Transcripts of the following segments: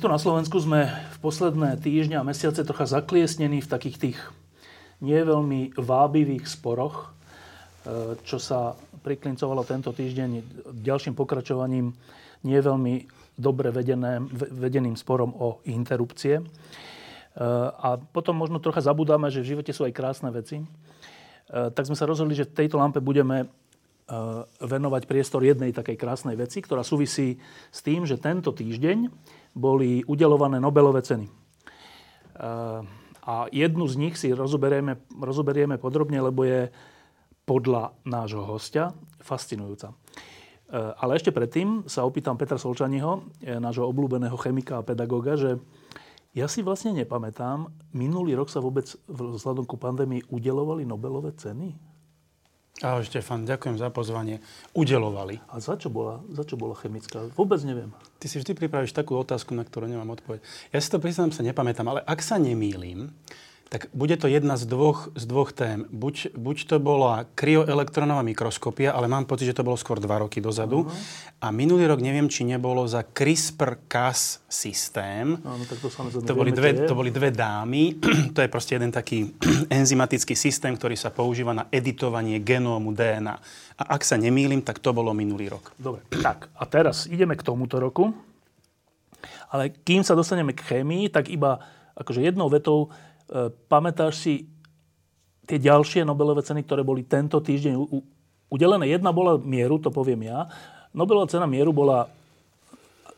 Tu na Slovensku sme v posledné týždňa a mesiace trocha zakliesnení v takých tých nie veľmi vábivých sporoch, e, čo sa priklincovalo tento týždeň ďalším pokračovaním nie veľmi dobre vedeným, vedeným sporom o interrupcie. E, a potom možno trocha zabudáme, že v živote sú aj krásne veci. E, tak sme sa rozhodli, že v tejto lampe budeme venovať priestor jednej takej krásnej veci, ktorá súvisí s tým, že tento týždeň boli udelované Nobelové ceny. A jednu z nich si rozoberieme, rozoberieme podrobne, lebo je podľa nášho hostia fascinujúca. Ale ešte predtým sa opýtam Petra Solčaniho, nášho obľúbeného chemika a pedagóga, že ja si vlastne nepamätám, minulý rok sa vôbec vzhľadom ku pandémii udelovali Nobelové ceny? Ahoj Štefan, ďakujem za pozvanie. Udelovali. A za čo bola, za čo bola chemická? Vôbec neviem. Ty si vždy pripravíš takú otázku, na ktorú nemám odpoveď. Ja si to priznám, sa nepamätám, ale ak sa nemýlim, tak bude to jedna z dvoch, z dvoch tém. Buď, buď to bola kryoelektronová mikroskopia, ale mám pocit, že to bolo skôr dva roky dozadu. Uh-huh. A minulý rok neviem, či nebolo za CRISPR-Cas systém. Áno, tak to samozrejme to boli, dve, to boli dve dámy. to je proste jeden taký enzymatický systém, ktorý sa používa na editovanie genómu DNA. A ak sa nemýlim, tak to bolo minulý rok. Dobre, tak a teraz ideme k tomuto roku. Ale kým sa dostaneme k chémii, tak iba akože jednou vetou pamätáš si tie ďalšie Nobelové ceny, ktoré boli tento týždeň udelené? Jedna bola mieru, to poviem ja. Nobelová cena mieru bola,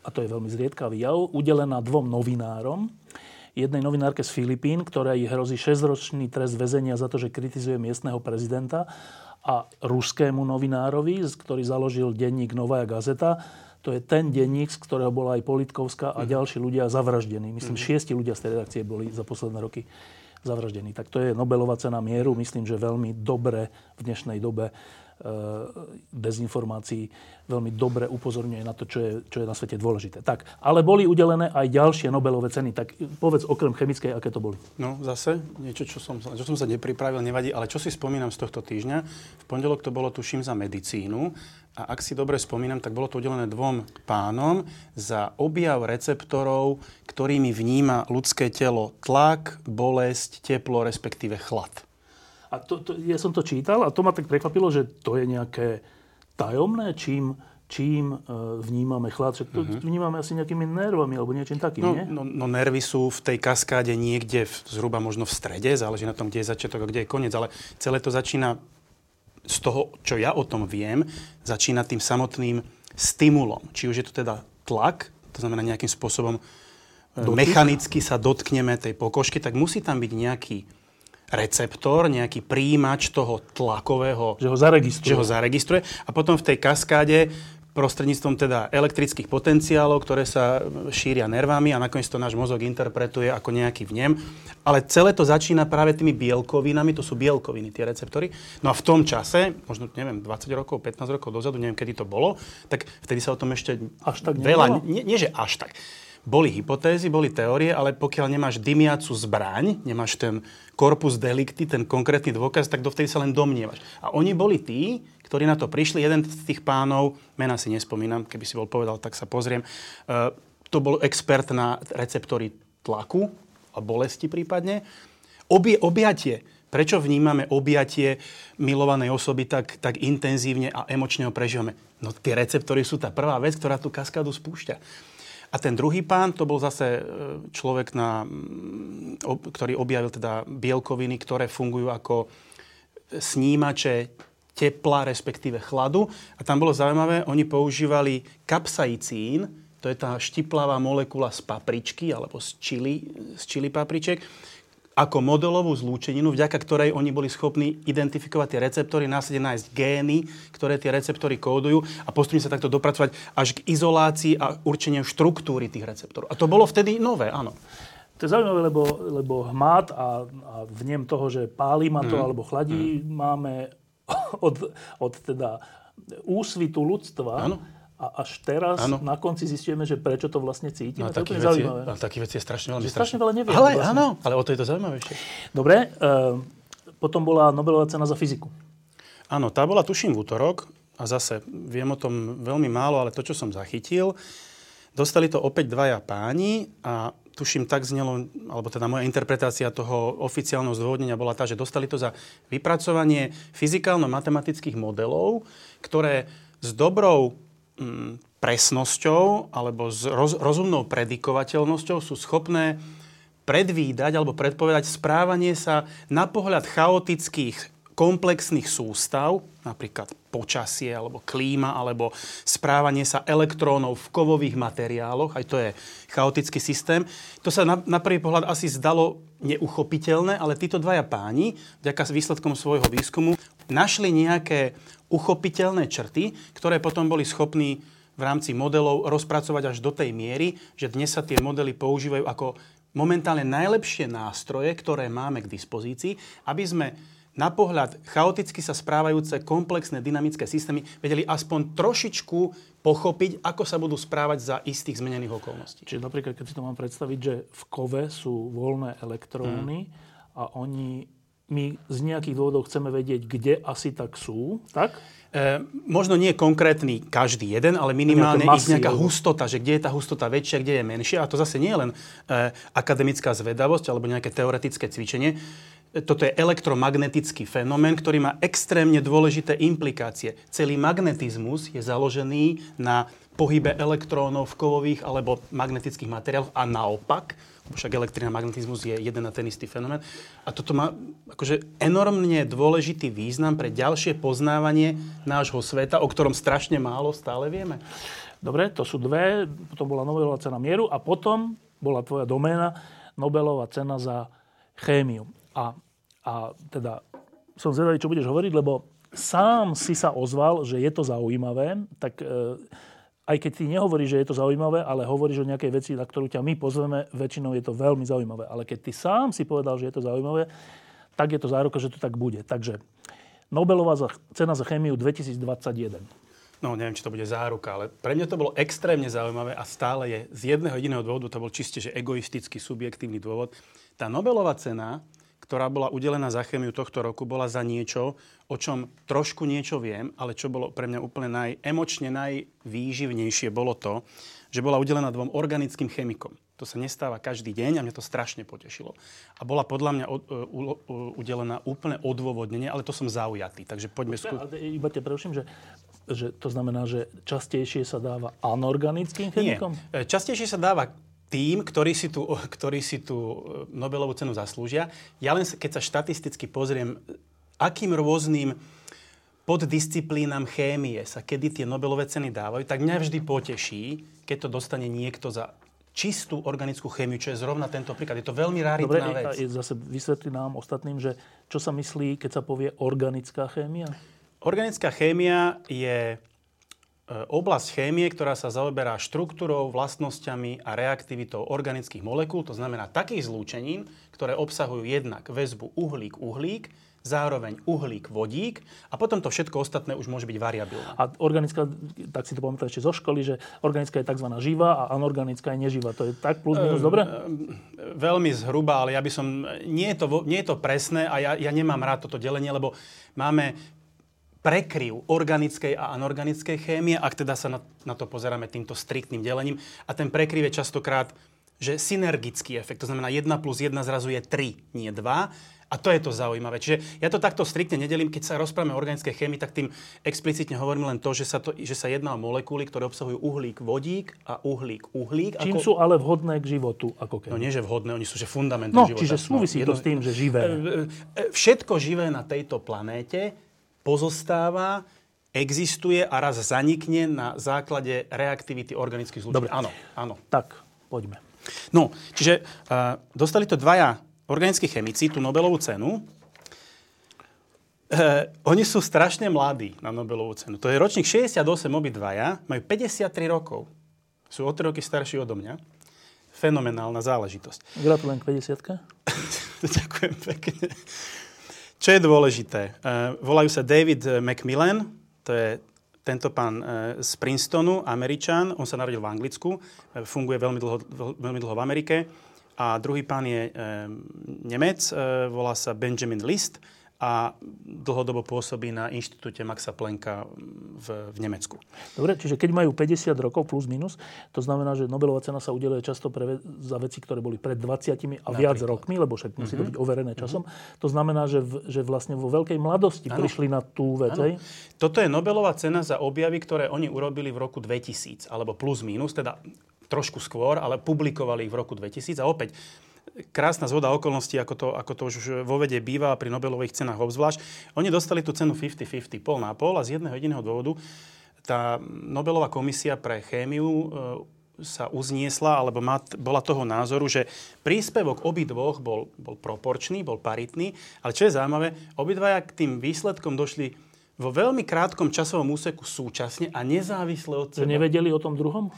a to je veľmi zriedkavý jav, udelená dvom novinárom. Jednej novinárke z Filipín, ktorá jej hrozí 6-ročný trest väzenia za to, že kritizuje miestneho prezidenta a ruskému novinárovi, ktorý založil denník Novaja gazeta. To je ten denník, z ktorého bola aj Politkovská a mm. ďalší ľudia zavraždení. Myslím, mm. šiesti ľudia z tej redakcie boli za posledné roky zavraždení. Tak to je Nobelová cena mieru. Myslím, že veľmi dobre v dnešnej dobe dezinformácií veľmi dobre upozorňuje na to, čo je, čo je na svete dôležité. Tak, ale boli udelené aj ďalšie Nobelové ceny. Tak povedz okrem chemickej, aké to boli. No zase, niečo, čo som, čo som sa nepripravil, nevadí, ale čo si spomínam z tohto týždňa. V pondelok to bolo, tuším, za medicínu. A ak si dobre spomínam, tak bolo to udelené dvom pánom za objav receptorov, ktorými vníma ľudské telo tlak, bolesť, teplo, respektíve chlad. A to, to, ja som to čítal a to ma tak prekvapilo, že to je nejaké tajomné, čím, čím uh, vnímame chlad. Však to uh-huh. vnímame asi nejakými nervami alebo niečím takým, no, nie? No, no nervy sú v tej kaskáde niekde v, zhruba možno v strede, záleží na tom, kde je začiatok a kde je koniec, ale celé to začína z toho, čo ja o tom viem, začína tým samotným stimulom. Či už je to teda tlak, to znamená nejakým spôsobom e, Dotyk. mechanicky sa dotkneme tej pokožky, tak musí tam byť nejaký receptor, nejaký príjimač toho tlakového... Že ho zaregistruje. Že ho zaregistruje. A potom v tej kaskáde prostredníctvom teda elektrických potenciálov, ktoré sa šíria nervami a nakoniec to náš mozog interpretuje ako nejaký vnem. Ale celé to začína práve tými bielkovinami, to sú bielkoviny, tie receptory. No a v tom čase, možno neviem, 20 rokov, 15 rokov dozadu, neviem, kedy to bolo, tak vtedy sa o tom ešte až tak veľa... Nie, nie, že až tak boli hypotézy, boli teórie, ale pokiaľ nemáš dymiacu zbraň, nemáš ten korpus delicti, ten konkrétny dôkaz, tak dovtedy sa len domnievaš. A oni boli tí, ktorí na to prišli. Jeden z tých pánov, mena si nespomínam, keby si bol povedal, tak sa pozriem, uh, to bol expert na receptory tlaku a bolesti prípadne. Obie, objatie Prečo vnímame objatie milovanej osoby tak, tak intenzívne a emočne ho prežívame? No tie receptory sú tá prvá vec, ktorá tú kaskádu spúšťa. A ten druhý pán, to bol zase e, človek, na, ktorý objavil teda bielkoviny, ktoré fungujú ako snímače tepla, respektíve chladu. A tam bolo zaujímavé, oni používali kapsaicín, to je tá štiplavá molekula z papričky alebo z čili, z čili papriček, ako modelovú zlúčeninu, vďaka ktorej oni boli schopní identifikovať tie receptory, následne nájsť gény, ktoré tie receptory kódujú a postupne sa takto dopracovať až k izolácii a určeniu štruktúry tých receptorov. A to bolo vtedy nové, áno. To je zaujímavé, lebo, lebo hmat a, a vnem toho, že páli ma to mm. alebo chladí, mm. máme od, od teda úsvitu ľudstva. Áno a až teraz ano. na konci zistíme, že prečo to vlastne cítime. No, to je zaujímavé. Ale takých vecí je strašne veľmi. strašne veľa neviem. Ale vlastne. áno, ale o to je to zaujímavejšie. Dobre, e, potom bola Nobelová cena za fyziku. Áno, tá bola tuším v útorok a zase viem o tom veľmi málo, ale to, čo som zachytil, dostali to opäť dvaja páni a tuším, tak znelo, alebo teda moja interpretácia toho oficiálneho zdôvodnenia bola tá, že dostali to za vypracovanie fyzikálno-matematických modelov, ktoré s dobrou presnosťou alebo s roz, rozumnou predikovateľnosťou sú schopné predvídať alebo predpovedať správanie sa na pohľad chaotických komplexných sústav, napríklad počasie alebo klíma alebo správanie sa elektrónov v kovových materiáloch, aj to je chaotický systém. To sa na, na prvý pohľad asi zdalo neuchopiteľné, ale títo dvaja páni, vďaka výsledkom svojho výskumu, našli nejaké uchopiteľné črty, ktoré potom boli schopní v rámci modelov rozpracovať až do tej miery, že dnes sa tie modely používajú ako momentálne najlepšie nástroje, ktoré máme k dispozícii, aby sme na pohľad chaoticky sa správajúce komplexné dynamické systémy vedeli aspoň trošičku pochopiť, ako sa budú správať za istých zmenených okolností. Čiže napríklad, keď si to mám predstaviť, že v kove sú voľné elektróny mm. a oni my z nejakých dôvodov chceme vedieť, kde asi tak sú, tak? E, možno nie konkrétny každý jeden, ale minimálne ich nejaká hustota, že kde je tá hustota väčšia, kde je menšia. A to zase nie je len e, akademická zvedavosť alebo nejaké teoretické cvičenie. Toto je elektromagnetický fenomén, ktorý má extrémne dôležité implikácie. Celý magnetizmus je založený na pohybe elektrónov v kovových alebo magnetických materiáloch a naopak však elektrina magnetizmus je jeden a ten istý fenomén. A toto má akože enormne dôležitý význam pre ďalšie poznávanie nášho sveta, o ktorom strašne málo stále vieme. Dobre, to sú dve. Potom bola Nobelová cena mieru a potom bola tvoja doména Nobelová cena za chémiu. A, a teda som zvedavý, čo budeš hovoriť, lebo sám si sa ozval, že je to zaujímavé, tak e, aj keď ty nehovoríš, že je to zaujímavé, ale hovoríš o nejakej veci, na ktorú ťa my pozveme, väčšinou je to veľmi zaujímavé. Ale keď ty sám si povedal, že je to zaujímavé, tak je to záruka, že to tak bude. Takže Nobelová cena za chémiu 2021. No, neviem, či to bude záruka, ale pre mňa to bolo extrémne zaujímavé a stále je z jedného jediného dôvodu, to bol čiste, že egoistický, subjektívny dôvod. Tá Nobelová cena ktorá bola udelená za chémiu tohto roku, bola za niečo, o čom trošku niečo viem, ale čo bolo pre mňa úplne najemočne najvýživnejšie, bolo to, že bola udelená dvom organickým chemikom. To sa nestáva každý deň a mňa to strašne potešilo. A bola podľa mňa udelená úplne odôvodnenie, ale to som zaujatý. Takže poďme skúsiť. Iba te preuším, že že to znamená, že častejšie sa dáva anorganickým chemikom? Nie. Častejšie sa dáva tým, ktorí si, tú, ktorí si tú e, Nobelovú cenu zaslúžia. Ja len, keď sa štatisticky pozriem, akým rôznym poddisciplínam chémie sa kedy tie Nobelové ceny dávajú, tak mňa vždy poteší, keď to dostane niekto za čistú organickú chémiu, čo je zrovna tento príklad. Je to veľmi raritná Dobre, vec. Dobre, zase vysvetli nám ostatným, že čo sa myslí, keď sa povie organická chémia? Organická chémia je oblasť chémie, ktorá sa zaoberá štruktúrou, vlastnosťami a reaktivitou organických molekúl, to znamená takých zlúčenín, ktoré obsahujú jednak väzbu uhlík-uhlík, zároveň uhlík-vodík a potom to všetko ostatné už môže byť variabilné. A organická, tak si to pamätám ešte zo školy, že organická je tzv. živá a anorganická je neživá. To je tak plus minus, e, dobre? Veľmi zhruba, ale ja by som... Nie je to, nie je to presné a ja, ja nemám rád toto delenie, lebo máme prekryv organickej a anorganickej chémie, ak teda sa na, na to pozeráme týmto striktným delením. A ten prekryv je častokrát že synergický efekt, to znamená 1 plus 1 zrazu je 3, nie 2. A to je to zaujímavé. Čiže ja to takto striktne nedelím. Keď sa rozprávame o organickej chémii, tak tým explicitne hovorím len to, že sa, to, že sa jedná o molekuly, ktoré obsahujú uhlík, vodík a uhlík, uhlík. Čím ako... sú ale vhodné k životu? Ako No nie, že vhodné, oni sú že fundamentom no, života. Čiže súvisí no, to jedno... s tým, že živé. E, e, všetko živé na tejto planéte pozostáva, existuje a raz zanikne na základe reaktivity organických zlúčení. Dobre. Áno, áno. Tak, poďme. No, čiže uh, dostali to dvaja organickí chemici tú Nobelovú cenu, Uh, oni sú strašne mladí na Nobelovú cenu. To je ročník 68 obidvaja, majú 53 rokov. Sú o 3 roky starší odo mňa. Fenomenálna záležitosť. Gratulujem k 50 Ďakujem pekne. Čo je dôležité? Uh, volajú sa David Macmillan, to je tento pán uh, z Princetonu, Američan, on sa narodil v Anglicku, funguje veľmi dlho, veľmi dlho v Amerike. A druhý pán je Nemec, volá sa Benjamin List a dlhodobo pôsobí na inštitúte Maxa Plenka v, v Nemecku. Dobre, čiže keď majú 50 rokov plus minus, to znamená, že Nobelová cena sa udeluje často pre, za veci, ktoré boli pred 20 a Napríklad. viac rokmi, lebo však musí mm-hmm. to byť overené časom. Mm-hmm. To znamená, že, v, že vlastne vo veľkej mladosti ano. prišli na tú vec. Toto je Nobelová cena za objavy, ktoré oni urobili v roku 2000, alebo plus minus, teda trošku skôr, ale publikovali ich v roku 2000 a opäť krásna zhoda okolností, ako to, ako to už vo vede býva pri Nobelových cenách obzvlášť. Oni dostali tú cenu 50-50, pol na pol a z jedného jediného dôvodu tá Nobelová komisia pre chémiu e, sa uzniesla, alebo má, bola toho názoru, že príspevok obidvoch bol, bol proporčný, bol paritný, ale čo je zaujímavé, obidvaja k tým výsledkom došli vo veľmi krátkom časovom úseku súčasne a nezávisle od seba. Nevedeli o tom druhom?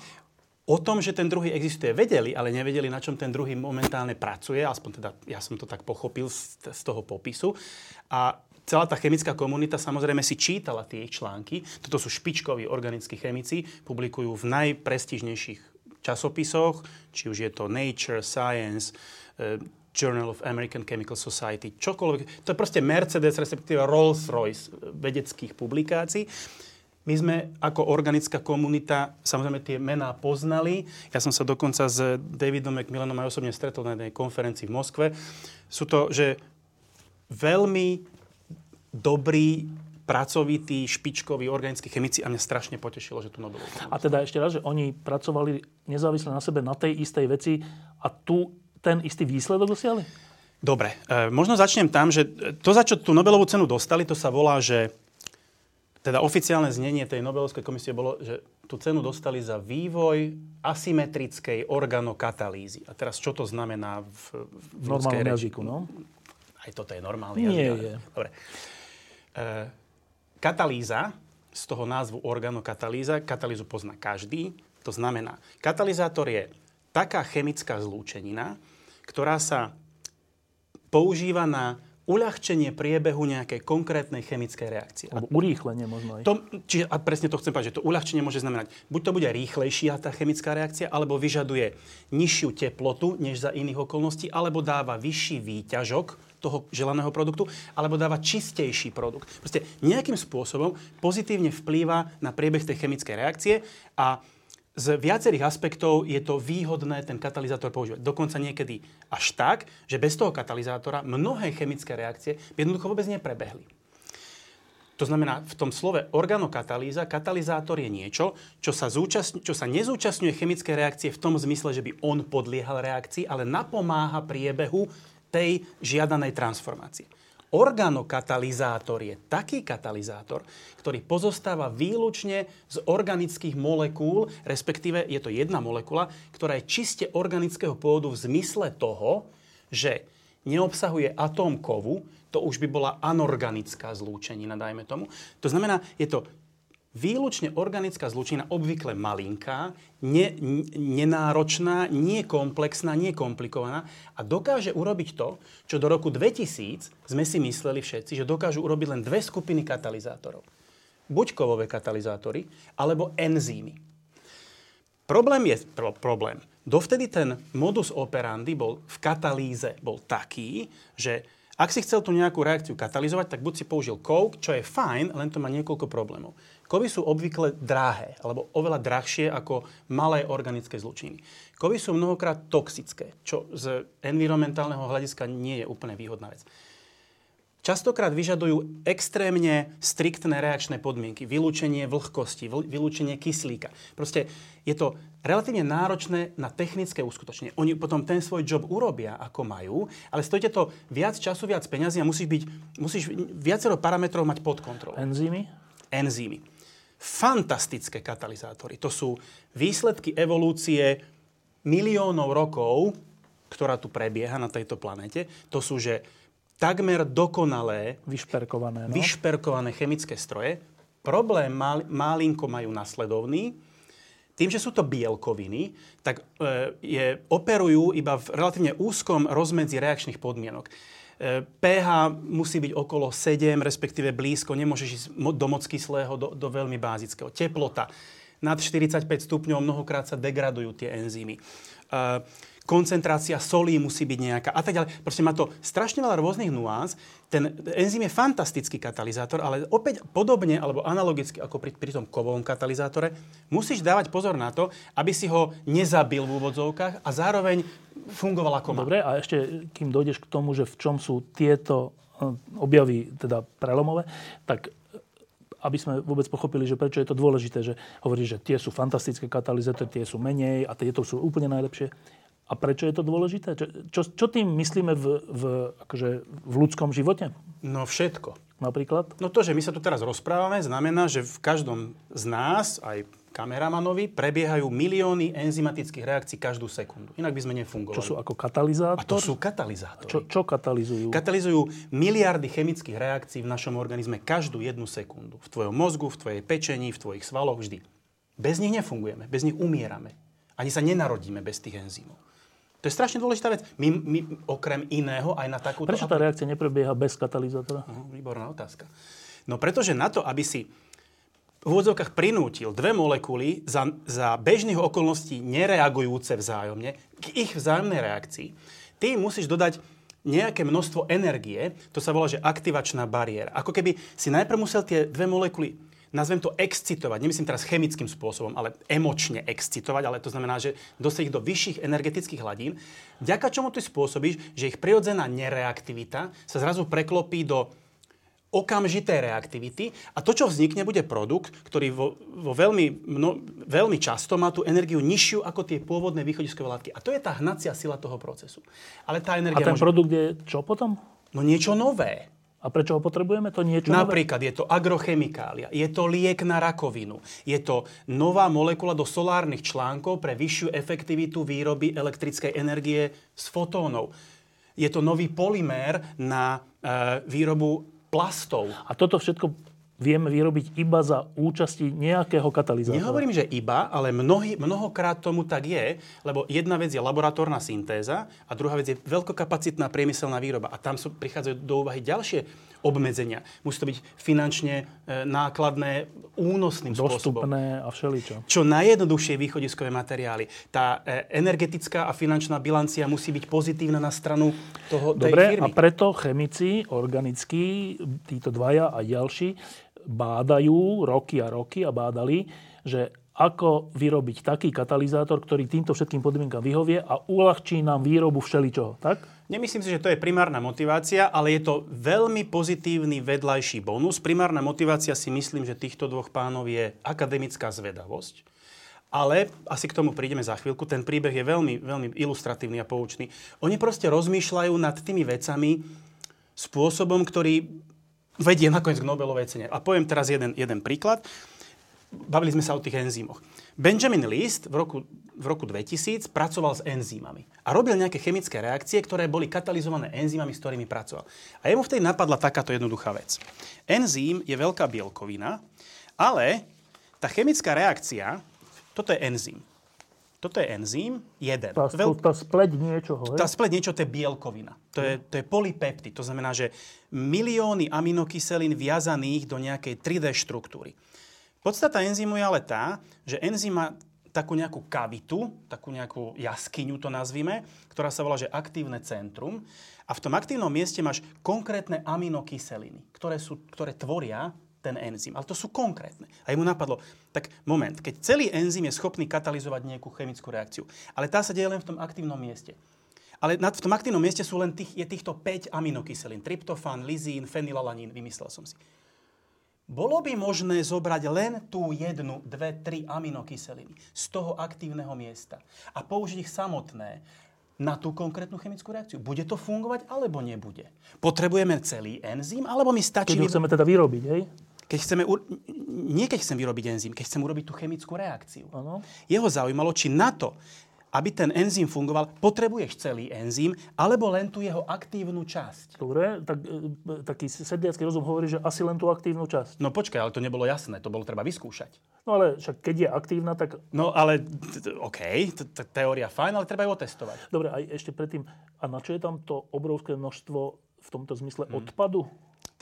O tom, že ten druhý existuje, vedeli, ale nevedeli, na čom ten druhý momentálne pracuje, aspoň teda ja som to tak pochopil z, z toho popisu. A celá tá chemická komunita samozrejme si čítala tie ich články. Toto sú špičkoví organickí chemici, publikujú v najprestížnejších časopisoch, či už je to Nature, Science, uh, Journal of American Chemical Society, čokoľvek. To je proste Mercedes, respektíve Rolls-Royce vedeckých publikácií. My sme ako organická komunita samozrejme tie mená poznali. Ja som sa dokonca s Davidom McMillanom aj osobne stretol na jednej konferencii v Moskve. Sú to, že veľmi dobrí pracovití, špičkoví organickí chemici a mňa strašne potešilo, že tu Nobelovú A teda ešte raz, že oni pracovali nezávisle na sebe na tej istej veci a tu ten istý výsledok dosiahli? Dobre, e, možno začnem tam, že to, za čo tú Nobelovú cenu dostali, to sa volá, že teda oficiálne znenie tej Nobelovskej komisie bolo, že tú cenu dostali za vývoj asymetrickej organokatalýzy. A teraz čo to znamená v, v normálnom jazyku, no? Aj toto je normálny jazyk. Nie je. Dobre. E, katalýza, z toho názvu organokatalýza, katalýzu pozná každý. To znamená, katalizátor je taká chemická zlúčenina, ktorá sa používa na uľahčenie priebehu nejakej konkrétnej chemickej reakcie. Alebo urýchlenie možno aj. To, čiže, a presne to chcem povedať, že to uľahčenie môže znamenať, buď to bude rýchlejšia tá chemická reakcia, alebo vyžaduje nižšiu teplotu než za iných okolností, alebo dáva vyšší výťažok toho želaného produktu, alebo dáva čistejší produkt. Proste nejakým spôsobom pozitívne vplýva na priebeh tej chemickej reakcie a z viacerých aspektov je to výhodné ten katalizátor používať. Dokonca niekedy až tak, že bez toho katalizátora mnohé chemické reakcie by jednoducho vôbec neprebehli. To znamená, v tom slove organokatalýza, katalizátor je niečo, čo sa, zúčastň, čo sa nezúčastňuje chemické reakcie v tom zmysle, že by on podliehal reakcii, ale napomáha priebehu tej žiadanej transformácie. Organokatalizátor je taký katalizátor, ktorý pozostáva výlučne z organických molekúl, respektíve je to jedna molekula, ktorá je čiste organického pôvodu v zmysle toho, že neobsahuje atóm kovu, to už by bola anorganická zlúčenina, dajme tomu. To znamená, je to výlučne organická zlučina, obvykle malinká, ne, nenáročná, nie komplexná, nie komplikovaná a dokáže urobiť to, čo do roku 2000 sme si mysleli všetci, že dokážu urobiť len dve skupiny katalizátorov. Buď kovové katalizátory, alebo enzymy. Problém je pro, problém. Dovtedy ten modus operandi bol v katalýze bol taký, že ak si chcel tú nejakú reakciu katalizovať, tak buď si použil kov, čo je fajn, len to má niekoľko problémov. Kovy sú obvykle drahé, alebo oveľa drahšie ako malé organické zlučiny. Kovy sú mnohokrát toxické, čo z environmentálneho hľadiska nie je úplne výhodná vec. Častokrát vyžadujú extrémne striktné reakčné podmienky. Vylúčenie vlhkosti, vylúčenie kyslíka. Proste je to relatívne náročné na technické uskutočnenie. Oni potom ten svoj job urobia, ako majú, ale stojí to viac času, viac peňazí a musíš, byť, musíš viacero parametrov mať pod kontrolou. Enzymy? Enzymy fantastické katalizátory. To sú výsledky evolúcie miliónov rokov, ktorá tu prebieha na tejto planete, to sú, že takmer dokonalé, Vyšperkované. No? vyšperkované chemické stroje. Problém mal, malinko majú nasledovný. Tým, že sú to bielkoviny, tak e, je, operujú iba v relatívne úzkom rozmedzi reakčných podmienok. E, pH musí byť okolo 7, respektíve blízko, nemôžeš ísť do moc kyslého, do, do veľmi bázického. Teplota nad 45 stupňov mnohokrát sa degradujú tie enzymy. E, koncentrácia solí musí byť nejaká a tak ďalej. Proste má to strašne veľa rôznych nuáns. Ten enzym je fantastický katalizátor, ale opäť podobne alebo analogicky ako pri, pri tom kovovom katalizátore, musíš dávať pozor na to, aby si ho nezabil v úvodzovkách a zároveň fungoval ako má. Dobre, a ešte, kým dojdeš k tomu, že v čom sú tieto eh, objavy teda prelomové, tak eh, aby sme vôbec pochopili, že prečo je to dôležité, že hovoríš, že tie sú fantastické katalizátory, tie sú menej a tieto sú úplne najlepšie. A prečo je to dôležité? Čo, čo, čo tým myslíme v, v, akože v ľudskom živote? No všetko. Napríklad? No to, že my sa tu teraz rozprávame, znamená, že v každom z nás, aj kameramanovi, prebiehajú milióny enzymatických reakcií každú sekundu. Inak by sme nefungovali. Čo sú ako katalizátor? A to sú katalizátory. Čo, čo katalizujú? Katalizujú miliardy chemických reakcií v našom organizme každú jednu sekundu. V tvojom mozgu, v tvojej pečení, v tvojich svaloch, vždy. Bez nich nefungujeme, bez nich umierame. Ani sa nenarodíme bez tých enzymov. To je strašne dôležitá vec. My, my okrem iného aj na takúto... Prečo tá reakcia neprebieha bez katalizátora? No, výborná otázka. No pretože na to, aby si v úvodzovkách prinútil dve molekuly za, za bežných okolností nereagujúce vzájomne k ich vzájomnej reakcii, ty musíš dodať nejaké množstvo energie, to sa volá, že aktivačná bariéra. Ako keby si najprv musel tie dve molekuly nazvem to excitovať, nemyslím teraz chemickým spôsobom, ale emočne excitovať, ale to znamená, že ich do vyšších energetických hladín, vďaka čomu ty spôsobíš, že ich prirodzená nereaktivita sa zrazu preklopí do okamžité reaktivity a to, čo vznikne, bude produkt, ktorý vo, vo veľmi, mno, veľmi často má tú energiu nižšiu ako tie pôvodné východiskové látky. A to je tá hnacia sila toho procesu. Ale tá energia A ten môže... produkt je čo potom? No niečo nové. A prečo ho potrebujeme? To niečo nové? Napríklad je to agrochemikália, je to liek na rakovinu, je to nová molekula do solárnych článkov pre vyššiu efektivitu výroby elektrickej energie z fotónov. Je to nový polymér na e, výrobu plastov. A toto všetko vieme vyrobiť iba za účasti nejakého katalizátora. Nehovorím, že iba, ale mnohý, mnohokrát tomu tak je, lebo jedna vec je laboratórna syntéza a druhá vec je veľkokapacitná priemyselná výroba. A tam sú, prichádzajú do úvahy ďalšie obmedzenia. Musí to byť finančne e, nákladné, únosným spôsobom. Dostupné a všeličo. Čo najjednoduchšie východiskové materiály. Tá e, energetická a finančná bilancia musí byť pozitívna na stranu toho, tej Dobre, firmy. a preto chemici, organickí, títo dvaja a ďalší, bádajú roky a roky a bádali, že ako vyrobiť taký katalizátor, ktorý týmto všetkým podmienkam vyhovie a uľahčí nám výrobu všeličoho, tak? Nemyslím si, že to je primárna motivácia, ale je to veľmi pozitívny vedľajší bonus. Primárna motivácia si myslím, že týchto dvoch pánov je akademická zvedavosť. Ale asi k tomu prídeme za chvíľku. Ten príbeh je veľmi, veľmi ilustratívny a poučný. Oni proste rozmýšľajú nad tými vecami spôsobom, ktorý vedie nakoniec k Nobelovej cene. A poviem teraz jeden, jeden príklad. Bavili sme sa o tých enzýmoch. Benjamin List v roku, v roku 2000 pracoval s enzýmami a robil nejaké chemické reakcie, ktoré boli katalizované enzýmami, s ktorými pracoval. A jemu vtedy napadla takáto jednoduchá vec. Enzým je veľká bielkovina, ale tá chemická reakcia, toto je enzým. Toto je enzým, jeden. Tá, Veľ... tá spleť niečoho, Tá spleť niečo, to je bielkovina. To je, to je polypeptid. To znamená, že milióny aminokyselín viazaných do nejakej 3D štruktúry. Podstata enzymu je ale tá, že enzym má takú nejakú kavitu, takú nejakú jaskyňu to nazvime, ktorá sa volá, že aktívne centrum. A v tom aktívnom mieste máš konkrétne aminokyseliny, ktoré, sú, ktoré tvoria ten enzym. Ale to sú konkrétne. A jemu napadlo, tak moment, keď celý enzym je schopný katalizovať nejakú chemickú reakciu, ale tá sa deje len v tom aktívnom mieste. Ale v tom aktívnom mieste sú len tých, je týchto 5 aminokyselín. Tryptofán, lizín, fenylalanín, vymyslel som si. Bolo by možné zobrať len tú jednu, dve, tri aminokyseliny z toho aktívneho miesta a použiť ich samotné na tú konkrétnu chemickú reakciu. Bude to fungovať alebo nebude? Potrebujeme celý enzym alebo mi stačí... Keď ho chceme teda vyrobiť, hej? Keď chceme, nie keď chcem vyrobiť enzym, keď chcem urobiť tú chemickú reakciu. Ano. Jeho zaujímalo, či na to, aby ten enzym fungoval, potrebuješ celý enzym, alebo len tú jeho aktívnu časť. Dobre, tak, e, taký sediacký rozum hovorí, že asi len tú aktívnu časť. No počkaj, ale to nebolo jasné, to bolo treba vyskúšať. No ale však keď je aktívna, tak... No ale, OK, teória fajn, ale treba ju otestovať. Dobre, aj ešte predtým, a na čo je tam to obrovské množstvo v tomto zmysle odpadu?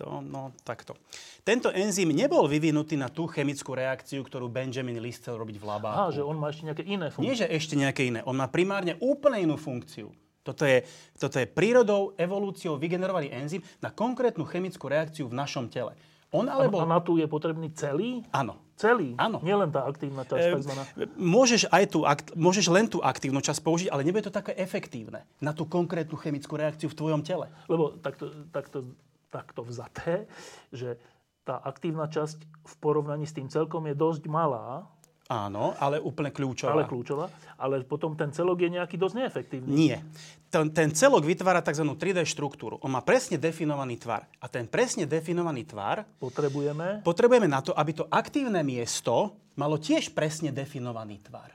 To, no, takto. Tento enzym nebol vyvinutý na tú chemickú reakciu, ktorú Benjamin Lee chcel robiť v labáku. Á, že on má ešte nejaké iné funkcie. Nie, že ešte nejaké iné. On má primárne úplne inú funkciu. Toto je, toto je prírodou, evolúciou vygenerovaný enzym na konkrétnu chemickú reakciu v našom tele. On ale bol... A na tú je potrebný celý? Áno. Celý? Áno. Nielen tá aktívna časť, E, takzvaná. Môžeš, aj tú, akt- môžeš len tú aktívnu časť použiť, ale nebude to také efektívne na tú konkrétnu chemickú reakciu v tvojom tele. Lebo takto, takto, takto vzaté, že tá aktívna časť v porovnaní s tým celkom je dosť malá, Áno, ale úplne kľúčová. ale kľúčová, ale potom ten celok je nejaký dosť neefektívny. Nie. Ten, ten celok vytvára tzv. 3D štruktúru. On má presne definovaný tvar. A ten presne definovaný tvar Potrebujeme... potrebujeme na to, aby to aktívne miesto malo tiež presne definovaný tvar.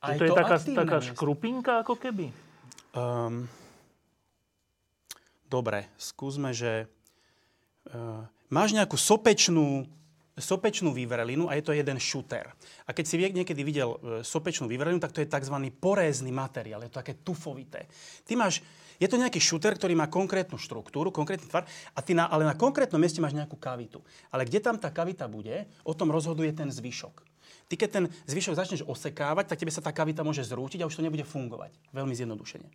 Aj to je taká, taká miesto. škrupinka ako keby. Um, dobre, skúsme, že uh, máš nejakú sopečnú, sopečnú vyvrelinu a je to jeden šuter. A keď si niekedy videl uh, sopečnú vyvrelinu, tak to je tzv. porézny materiál, je to také tufovité. Ty máš, je to nejaký šuter, ktorý má konkrétnu štruktúru, konkrétny tvar, a ty na, ale na konkrétnom mieste máš nejakú kavitu. Ale kde tam tá kavita bude, o tom rozhoduje ten zvyšok. Ty keď ten zvyšok začneš osekávať, tak tebe sa tá kavita môže zrútiť a už to nebude fungovať. Veľmi zjednodušene.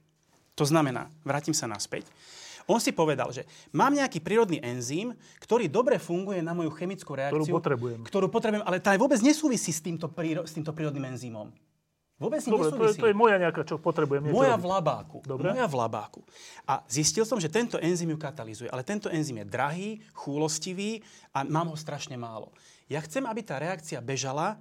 To znamená, vrátim sa naspäť, on si povedal, že mám nejaký prírodný enzym, ktorý dobre funguje na moju chemickú reakciu. potrebujem. Ktorú potrebujem, ale tá vôbec nesúvisí s týmto, príro, s týmto prírodným enzymom. Vôbec Dobre, to je, to je moja nejaká, čo potrebujem. Moja robiť. v labáku. Dobre. Moja v labáku. A zistil som, že tento enzym ju katalizuje. Ale tento enzym je drahý, chúlostivý a mám ho strašne málo. Ja chcem, aby tá reakcia bežala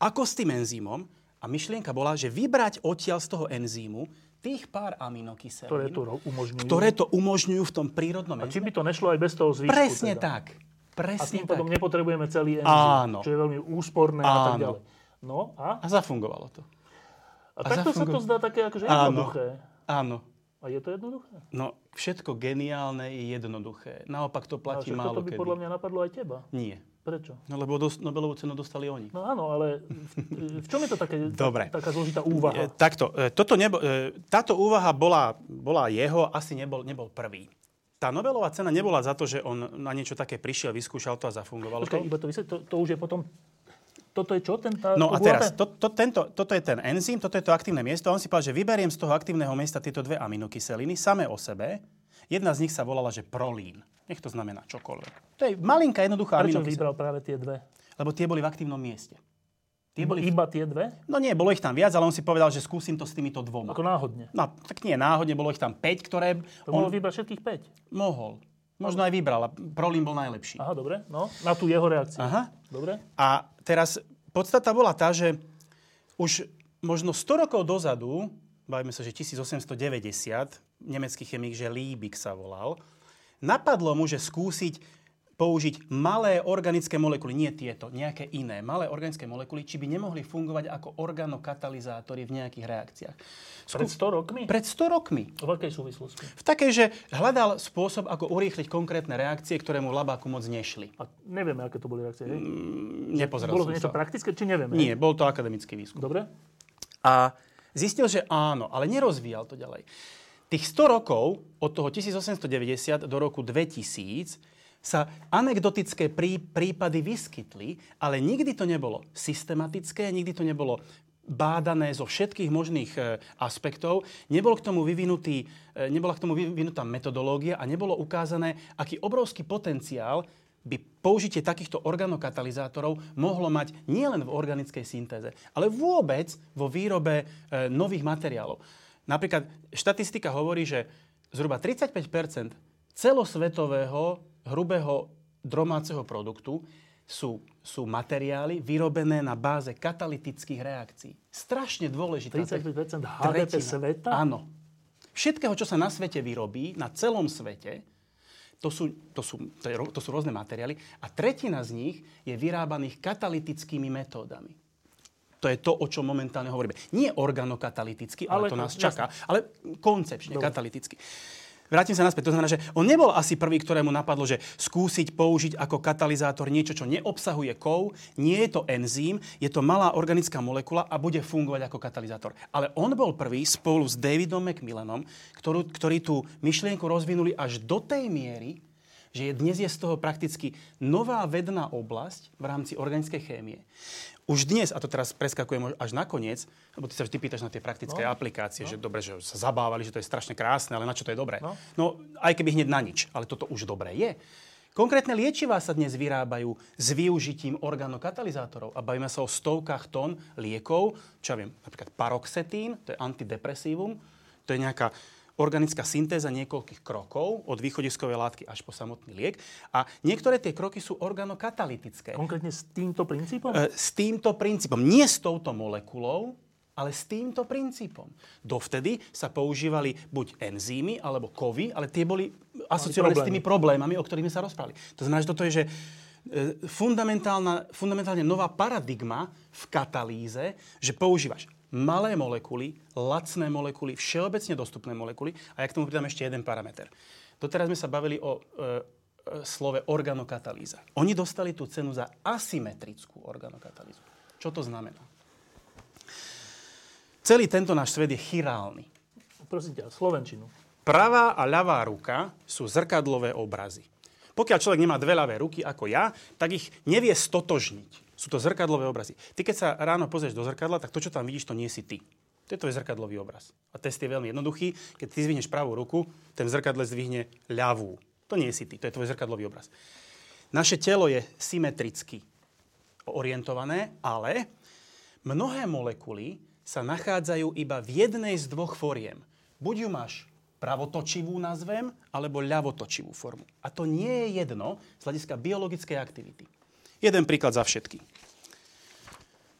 ako s tým enzymom a myšlienka bola, že vybrať odtiaľ z toho enzýmu tých pár aminokyselín, Ktoré to umožňujú. ktoré to umožňujú v tom prírodnom A či by to nešlo aj bez toho zvyšku? Presne teda? tak. A Presne tým tak. potom nepotrebujeme celý enzym, Áno. čo je veľmi úsporné a tak Áno. ďalej. No a? A zafungovalo to. A takto sa to zafungo- zdá také akože Áno. jednoduché. Áno. A je to jednoduché? No, všetko geniálne je jednoduché. Naopak to A platí však málo toto by kedy. podľa mňa napadlo aj teba. Nie. Prečo? No lebo dos- Nobelovú cenu dostali oni. No áno, ale v, v čom je to také, Dobre. taká zložitá E, úvaha? takto, e, toto nebo, e, táto úvaha bola, bola jeho, asi nebol, nebol prvý. Tá Nobelová cena nebola za to, že on na niečo také prišiel, vyskúšal to a zafungovalo Počkaj, to. iba to, vysvet, to, to už je potom... Toto je čo? Ten, tá, No a teraz, to, to, tento, toto je ten enzym, toto je to aktívne miesto a on si povedal, že vyberiem z toho aktívneho miesta tieto dve aminokyseliny samé o sebe. Jedna z nich sa volala, že prolín. Nech to znamená čokoľvek. To je malinká, jednoduchá Prečo aminokyselina. vybral práve tie dve? Lebo tie boli v aktívnom mieste. Tie boli... Iba tie dve? No nie, bolo ich tam viac, ale on si povedal, že skúsim to s týmito dvoma. Ako náhodne. No, tak nie, náhodne bolo ich tam 5, ktoré To on mohol vybrať všetkých 5. mohol. Možno aj vybral, a Prolín bol najlepší. Aha, dobre. No, na tú jeho reakciu. Aha. Dobre. A teraz podstata bola tá, že už možno 100 rokov dozadu, bavíme sa, že 1890, nemecký chemik, že Liebig sa volal, napadlo mu, že skúsiť použiť malé organické molekuly, nie tieto, nejaké iné, malé organické molekuly, či by nemohli fungovať ako organokatalizátory v nejakých reakciách. Pred 100 rokmi? Pred 100 rokmi. V akej súvislosti? V takej, že hľadal spôsob, ako urýchliť konkrétne reakcie, ktoré mu v labáku moc nešli. A nevieme, aké to boli reakcie. Hej? Nepozeral Bolo to niečo sa. praktické, či nevieme? Nie, bol to akademický výskum. Dobre. A zistil, že áno, ale nerozvíjal to ďalej. Tých 100 rokov, od toho 1890 do roku 2000, sa anekdotické prí, prípady vyskytli, ale nikdy to nebolo systematické, nikdy to nebolo bádané zo všetkých možných e, aspektov, nebol k tomu vyvinutý, e, nebola k tomu vyvinutá metodológia a nebolo ukázané, aký obrovský potenciál by použitie takýchto organokatalizátorov mohlo mať nielen v organickej syntéze, ale vôbec vo výrobe e, nových materiálov. Napríklad štatistika hovorí, že zhruba 35% celosvetového hrubého domáceho produktu sú, sú materiály vyrobené na báze katalytických reakcií. Strašne dôležité. 35% HDP sveta? Áno. Všetkého, čo sa na svete vyrobí, na celom svete, to sú, to, sú, to, je, to sú rôzne materiály a tretina z nich je vyrábaných katalytickými metódami. To je to, o čom momentálne hovoríme. Nie organokatalyticky, ale, ale to nás jasne. čaká, ale koncepčne, Dobre. katalyticky. Vrátim sa naspäť. To znamená, že on nebol asi prvý, ktorému napadlo, že skúsiť použiť ako katalizátor niečo, čo neobsahuje kov, nie je to enzym, je to malá organická molekula a bude fungovať ako katalizátor. Ale on bol prvý spolu s Davidom Macmillanom, ktorú, ktorí tú myšlienku rozvinuli až do tej miery, že dnes je z toho prakticky nová vedná oblasť v rámci organickej chémie. Už dnes, a to teraz preskakujem až nakoniec, lebo ty sa vždy pýtaš na tie praktické no. aplikácie, no. že dobre, že sa zabávali, že to je strašne krásne, ale na čo to je dobré? No. no aj keby hneď na nič, ale toto už dobré je. Konkrétne liečivá sa dnes vyrábajú s využitím organokatalizátorov a bavíme sa o stovkách tón liekov, čo ja viem, napríklad paroxetín, to je antidepresívum, to je nejaká organická syntéza niekoľkých krokov, od východiskovej látky až po samotný liek. A niektoré tie kroky sú organokatalytické. Konkrétne s týmto princípom? E, s týmto princípom. Nie s touto molekulou, ale s týmto princípom. Dovtedy sa používali buď enzymy alebo kovy, ale tie boli asociované s tými problémami, o ktorých sme sa rozprávali. To znamená, že toto je, že e, fundamentálne nová paradigma v katalýze, že používaš malé molekuly, lacné molekuly, všeobecne dostupné molekuly a ja k tomu pridám ešte jeden parameter. Doteraz sme sa bavili o e, e, slove organokatalýza. Oni dostali tú cenu za asymetrickú organokatalýzu. Čo to znamená? Celý tento náš svet je chirálny. Prosím ťa, Slovenčinu. Pravá a ľavá ruka sú zrkadlové obrazy. Pokiaľ človek nemá dve ľavé ruky ako ja, tak ich nevie stotožniť. Sú to zrkadlové obrazy. Ty keď sa ráno pozrieš do zrkadla, tak to, čo tam vidíš, to nie si ty. To je zrkadlový obraz. A test je veľmi jednoduchý. Keď ty zvihneš pravú ruku, ten zrkadle zdvihne ľavú. To nie si ty, to je tvoj zrkadlový obraz. Naše telo je symetricky orientované, ale mnohé molekuly sa nachádzajú iba v jednej z dvoch foriem. Buď ju máš pravotočivú nazvem, alebo ľavotočivú formu. A to nie je jedno z hľadiska biologickej aktivity. Jeden príklad za všetky.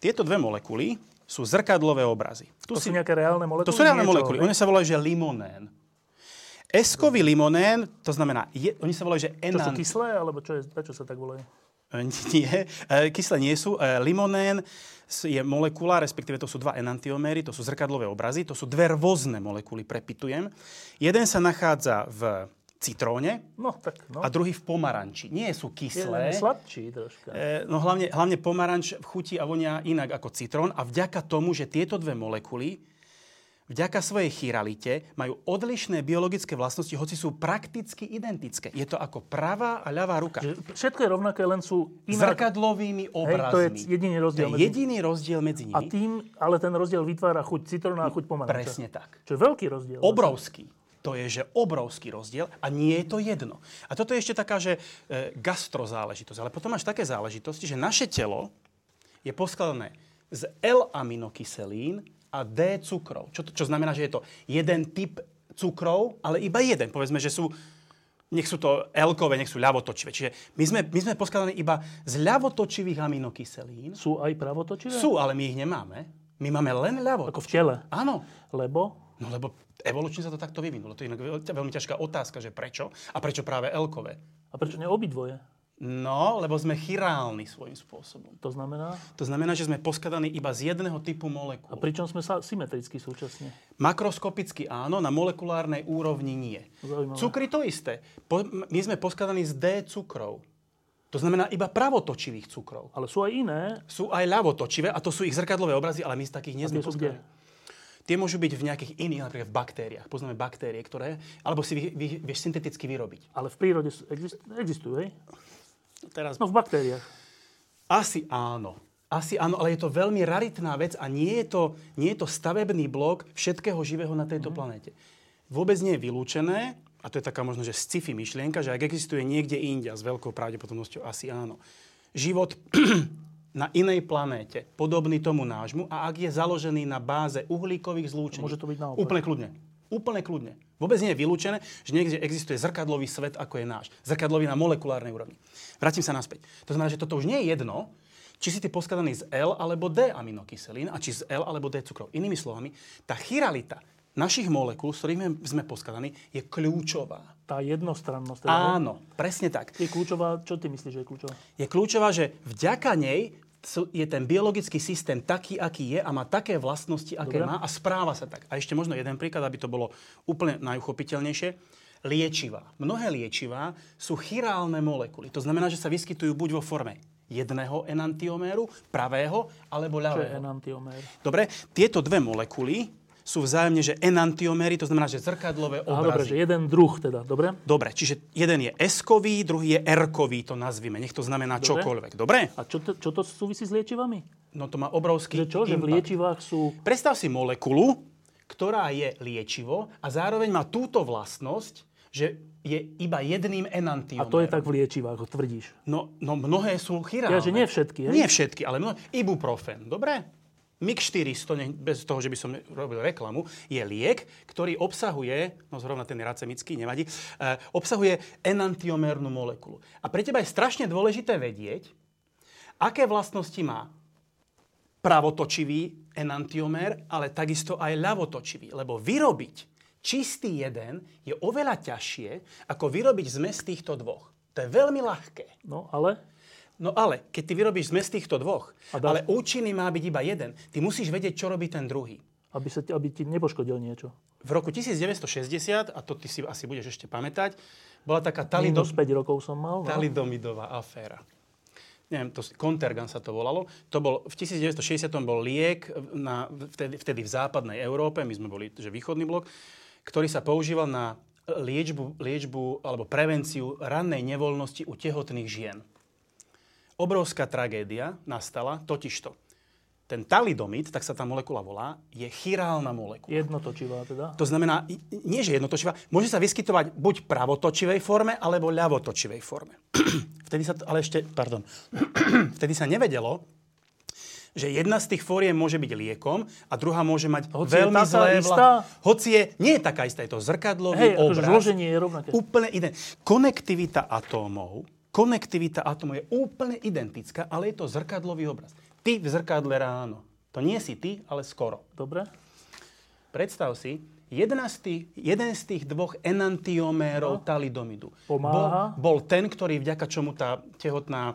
Tieto dve molekuly sú zrkadlové obrazy. Tu to si... sú nejaké reálne molekuly? To sú reálne molekuly. Oni sa volajú, že limonén. Eskový limonén, to znamená, je, oni sa volajú, že enan... Čo sú kyslé, alebo čo je, prečo sa tak volajú? E, nie, e, kyslé nie sú. E, limonén je molekula, respektíve to sú dva enantioméry, to sú zrkadlové obrazy, to sú dve rôzne molekuly, prepitujem. Jeden sa nachádza v citróne no, tak, no. a druhý v pomaranči. Nie sú kyslé. Je sladčí troška. E, no hlavne, hlavne pomaranč chutí a vonia inak ako citrón a vďaka tomu, že tieto dve molekuly vďaka svojej chiralite majú odlišné biologické vlastnosti, hoci sú prakticky identické. Je to ako pravá a ľavá ruka. Všetko je rovnaké, len sú inak... Zrkadlovými obrazmi. Hej, to je jediný rozdiel, to je medzi... jediný rozdiel medzi nimi. A tým, ale ten rozdiel vytvára chuť citróna a chuť pomaranča. Presne tak. Čo je veľký rozdiel. Obrovský. Vlastne to je, že obrovský rozdiel a nie je to jedno. A toto je ešte taká, že e, gastrozáležitosť. Ale potom máš také záležitosti, že naše telo je poskladané z L-aminokyselín a D cukrov. Čo, čo znamená, že je to jeden typ cukrov, ale iba jeden. Povedzme, že sú nech sú to L-kové, nech sú ľavotočivé. Čiže my sme, my sme poskladaní iba z ľavotočivých aminokyselín. Sú aj pravotočivé? Sú, ale my ich nemáme. My máme len ľavotočivé. Ako v tele? Áno. Lebo? No lebo evolučne sa to takto vyvinulo. To je veľmi ťažká otázka, že prečo? A prečo práve elkové? A prečo nie obidvoje? No, lebo sme chirálni svojím spôsobom. To znamená? To znamená, že sme poskladaní iba z jedného typu molekúl. A pričom sme sa symetricky súčasne? Makroskopicky áno, na molekulárnej úrovni nie. Zaujímavé. Cukry to isté. Po, my sme poskladaní z D cukrov. To znamená iba pravotočivých cukrov. Ale sú aj iné. Sú aj ľavotočivé a to sú ich zrkadlové obrazy, ale my z takých nie sme Tie môžu byť v nejakých iných, napríklad v baktériách. Poznáme baktérie, ktoré, alebo si vy, vy, vieš synteticky vyrobiť. Ale v prírode existujú, hej? Teraz... No v baktériách. Asi áno. Asi áno, ale je to veľmi raritná vec a nie je to, nie je to stavebný blok všetkého živého na tejto mm. planéte. Vôbec nie je vylúčené, a to je taká možno, že sci-fi myšlienka, že ak existuje niekde inde, s veľkou pravdepodobnosťou asi áno, život na inej planéte, podobný tomu nášmu a ak je založený na báze uhlíkových zlúčení. Môže to byť naopak. Úplne kľudne. Úplne kľudne. Vôbec nie je vylúčené, že niekde existuje zrkadlový svet, ako je náš. Zrkadlový na molekulárnej úrovni. Vrátim sa naspäť. To znamená, že toto už nie je jedno, či si ty poskladaný z L alebo D aminokyselín a či z L alebo D cukrov. Inými slovami, tá chiralita našich molekúl, s ktorými sme poskladaní, je kľúčová. Tá jednostrannosť. Teda, Áno, presne tak. Je kľúčová, čo ty myslíš, že je kľúčová? Je kľúčová, že vďaka nej je ten biologický systém taký, aký je a má také vlastnosti, aké Dobre. má a správa sa tak. A ešte možno jeden príklad, aby to bolo úplne najuchopiteľnejšie. Liečivá. Mnohé liečivá sú chirálne molekuly. To znamená, že sa vyskytujú buď vo forme jedného enantioméru, pravého, alebo Čo je ľavého. enantiomér? Dobre, tieto dve molekuly sú vzájomne, že enantiomery, to znamená, že zrkadlové Aha, dobre, že obrazy. jeden druh teda, dobre? Dobre, čiže jeden je S-kový, druhý je R-kový, to nazvime. Nech to znamená Dobre. čokoľvek. Dobre? A čo to, čo to súvisí s liečivami? No to má obrovský Že čo, že v impact. liečivách sú... Predstav si molekulu, ktorá je liečivo a zároveň má túto vlastnosť, že je iba jedným A enantiomerom. to je tak v liečivách, ho tvrdíš. No, no mnohé sú chirálne. Ja, že nie všetky, hej? Nie všetky, ale mnohé. Ibuprofen, dobre? MIG 400, ne- bez toho, že by som robil reklamu, je liek, ktorý obsahuje, no zrovna ten racemický, nevadí, e, obsahuje enantiomérnu molekulu. A pre teba je strašne dôležité vedieť, aké vlastnosti má pravotočivý enantiomér, ale takisto aj ľavotočivý. Lebo vyrobiť čistý jeden je oveľa ťažšie, ako vyrobiť zmes týchto dvoch. To je veľmi ľahké. No, ale... No ale, keď ty vyrobíš zmes týchto dvoch, A dá- ale účinný má byť iba jeden, ty musíš vedieť, čo robí ten druhý. Aby, sa, aby ti nepoškodil niečo. V roku 1960, a to ty si asi budeš ešte pamätať, bola taká talido, 5 rokov som mal. No. talidomidová aféra. Neviem, to, Contergan sa to volalo. To bol, v 1960 bol liek na, vtedy, vtedy v západnej Európe, my sme boli že východný blok, ktorý sa používal na liečbu, liečbu alebo prevenciu rannej nevoľnosti u tehotných žien. Obrovská tragédia nastala, totižto. Ten talidomid, tak sa tá molekula volá, je chirálna molekula. Jednotočivá teda. To znamená, nie že jednotočivá, môže sa vyskytovať buď pravotočivej forme, alebo ľavotočivej forme. vtedy sa, to, ale ešte, pardon, vtedy sa nevedelo, že jedna z tých fóriem môže byť liekom a druhá môže mať Hoci je veľmi taká zlé... istá? Hoci je, nie je taká istá, je to zrkadlový Hej, akože obraz. zloženie je rovnaké. Úplne iné. Konektivita atómov, konektivita atómov je úplne identická, ale je to zrkadlový obraz. Ty v zrkadle ráno. To nie si ty, ale skoro. Dobre? Predstav si, jedna z tých, jeden z tých dvoch enantiomérov talidomidu Pomáha? Bol, bol ten, ktorý vďaka čomu tá tehotná e,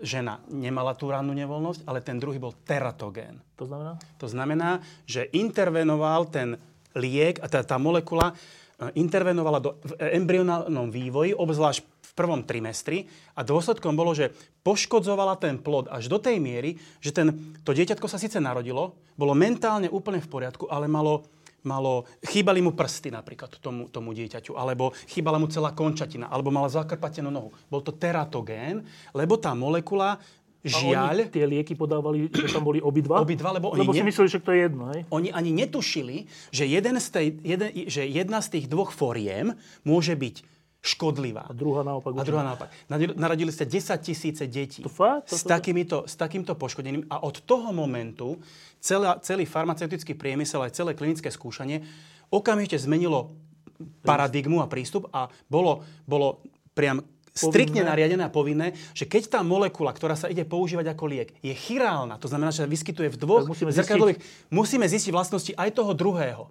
žena nemala tú rannú nevoľnosť, ale ten druhý bol teratogén. To znamená? To znamená, že intervenoval ten liek, tá, tá molekula intervenovala do, v embryonálnom vývoji, obzvlášť v prvom trimestri a dôsledkom bolo, že poškodzovala ten plod až do tej miery, že ten, to dieťatko sa síce narodilo, bolo mentálne úplne v poriadku, ale malo, malo, chýbali mu prsty napríklad tomu, tomu dieťaťu, alebo chýbala mu celá končatina, alebo mala zakrpatenú nohu. Bol to teratogén, lebo tá molekula A oni žiaľ... tie lieky podávali, že tam boli obidva? Obidva, lebo oni Lebo si ne- mysleli, že to je jedno, hej? Oni ani netušili, že, jeden z tej, jeden, že jedna z tých dvoch foriem môže byť škodlivá. A druhá naopak. A druhá naopak. Narodili ste 10 tisíce detí To fakt? s, takýmito, s takýmto poškodením a od toho momentu celá, celý farmaceutický priemysel aj celé klinické skúšanie okamžite zmenilo paradigmu a prístup a bolo, bolo priam striktne nariadené a povinné, že keď tá molekula, ktorá sa ide používať ako liek, je chirálna, to znamená, že sa vyskytuje v dvoch Tak musíme zrkadlových, musíme zistiť vlastnosti aj toho druhého.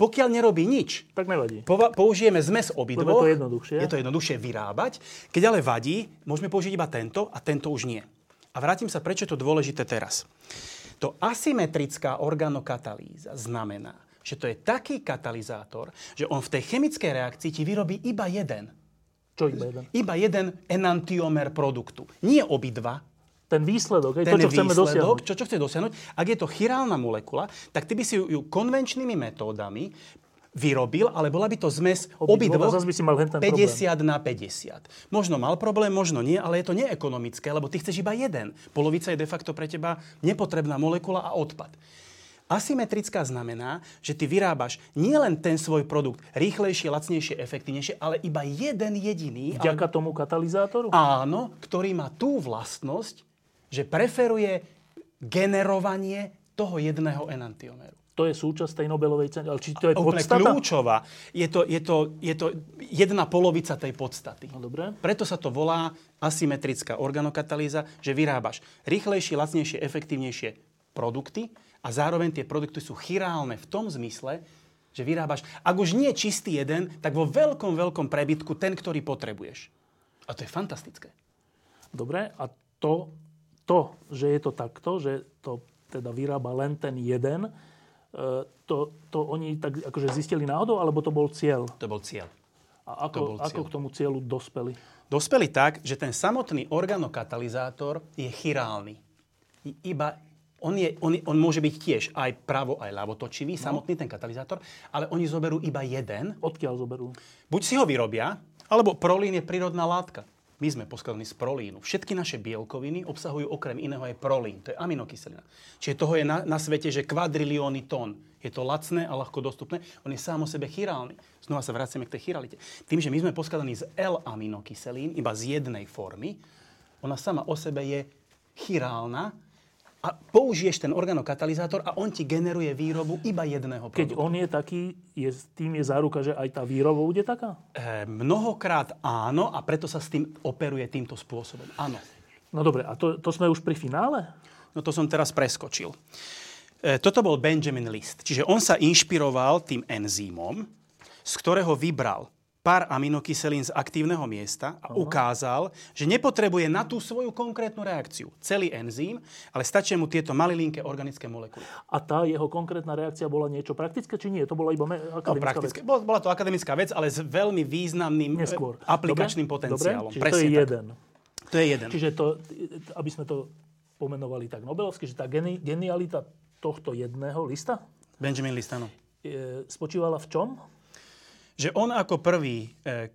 Pokiaľ nerobí nič, Tak nevadí. Pova- použijeme zmes obidvoch. Je to jednoduchšie. Je to jednoduchšie vyrábať. Keď ale vadí, môžeme použiť iba tento a tento už nie. A vrátim sa, prečo je to dôležité teraz. To asymetrická organokatalýza znamená, že to je taký katalizátor, že on v tej chemickej reakcii ti vyrobí iba jeden. Čo iba jeden? Iba jeden enantiomer produktu. Nie obidva, Ten výsledok, ten to, čo chceme výsledok, dosiahnuť. čo, čo chce dosiahnuť. Ak je to chirálna molekula, tak ty by si ju, ju konvenčnými metódami vyrobil, ale bola by to zmes Obidvoch, obidvoch a zas by si mal hen ten 50 na 50. Možno mal problém, možno nie, ale je to neekonomické, lebo ty chceš iba jeden. Polovica je de facto pre teba nepotrebná molekula a odpad. Asymetrická znamená, že ty vyrábaš nielen ten svoj produkt rýchlejšie, lacnejšie, efektívnejšie, ale iba jeden jediný. ale- Vďaka tomu katalizátoru? Áno, ktorý má tú vlastnosť, že preferuje generovanie toho jedného enantiomeru. To je súčasť tej Nobelovej ceny. Ale či to je Úplne podstata? kľúčová. Je to, je, to, je to jedna polovica tej podstaty. No dobre. Preto sa to volá asymetrická organokatalýza, že vyrábaš rýchlejšie, lacnejšie, efektívnejšie produkty a zároveň tie produkty sú chirálne v tom zmysle, že vyrábaš, ak už nie čistý jeden, tak vo veľkom, veľkom prebytku ten, ktorý potrebuješ. A to je fantastické. Dobre, a to to, že je to takto, že to teda vyrába len ten jeden, e, to, to oni tak akože zistili náhodou, alebo to bol cieľ? To bol cieľ. A ako, ako k tomu cieľu dospeli? Dospeli tak, že ten samotný organokatalizátor je chirálny. Iba on, je, on, on môže byť tiež aj pravo, aj ľavotočivý, no. samotný ten katalizátor, ale oni zoberú iba jeden. Odkiaľ zoberú? Buď si ho vyrobia, alebo prolín je prírodná látka. My sme poskladaní z prolínu. Všetky naše bielkoviny obsahujú okrem iného aj prolín. To je aminokyselina. Čiže toho je na, na svete, že kvadrilióny tón. Je to lacné a ľahko dostupné. On je sám o sebe chirálny. Znova sa vraciame k tej chiralite. Tým, že my sme poskladaní z L-aminokyselín, iba z jednej formy, ona sama o sebe je chirálna, a použiješ ten organokatalizátor a on ti generuje výrobu iba jedného produktu. Keď on je taký, je, tým je záruka, že aj tá výroba bude taká? E, mnohokrát áno a preto sa s tým operuje týmto spôsobom. Áno. No dobre, a to, to sme už pri finále? No to som teraz preskočil. E, toto bol Benjamin List. Čiže on sa inšpiroval tým enzýmom, z ktorého vybral pár aminokyselín z aktívneho miesta a ukázal, že nepotrebuje na tú svoju konkrétnu reakciu celý enzym, ale stačí mu tieto malilinké organické molekuly. A tá jeho konkrétna reakcia bola niečo praktické, či nie? To bola iba me- akademická no, vec? Bola to akademická vec, ale s veľmi významným e, Neskôr. aplikačným Dobre? potenciálom. Dobre? Čiže Presne to je tak. jeden. To je jeden. Čiže to, aby sme to pomenovali tak Nobelovsky, že tá geni- genialita tohto jedného lista Benjamin List, áno. spočívala v čom? Že on ako prvý e,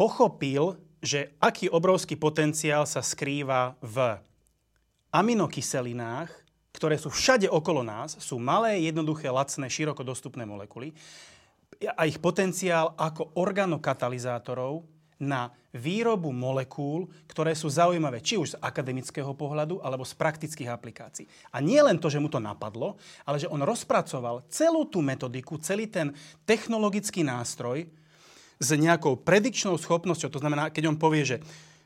pochopil, že aký obrovský potenciál sa skrýva v aminokyselinách, ktoré sú všade okolo nás, sú malé, jednoduché, lacné, široko dostupné molekuly a ich potenciál ako organokatalizátorov na výrobu molekúl, ktoré sú zaujímavé či už z akademického pohľadu, alebo z praktických aplikácií. A nie len to, že mu to napadlo, ale že on rozpracoval celú tú metodiku, celý ten technologický nástroj s nejakou predikčnou schopnosťou. To znamená, keď on povie, že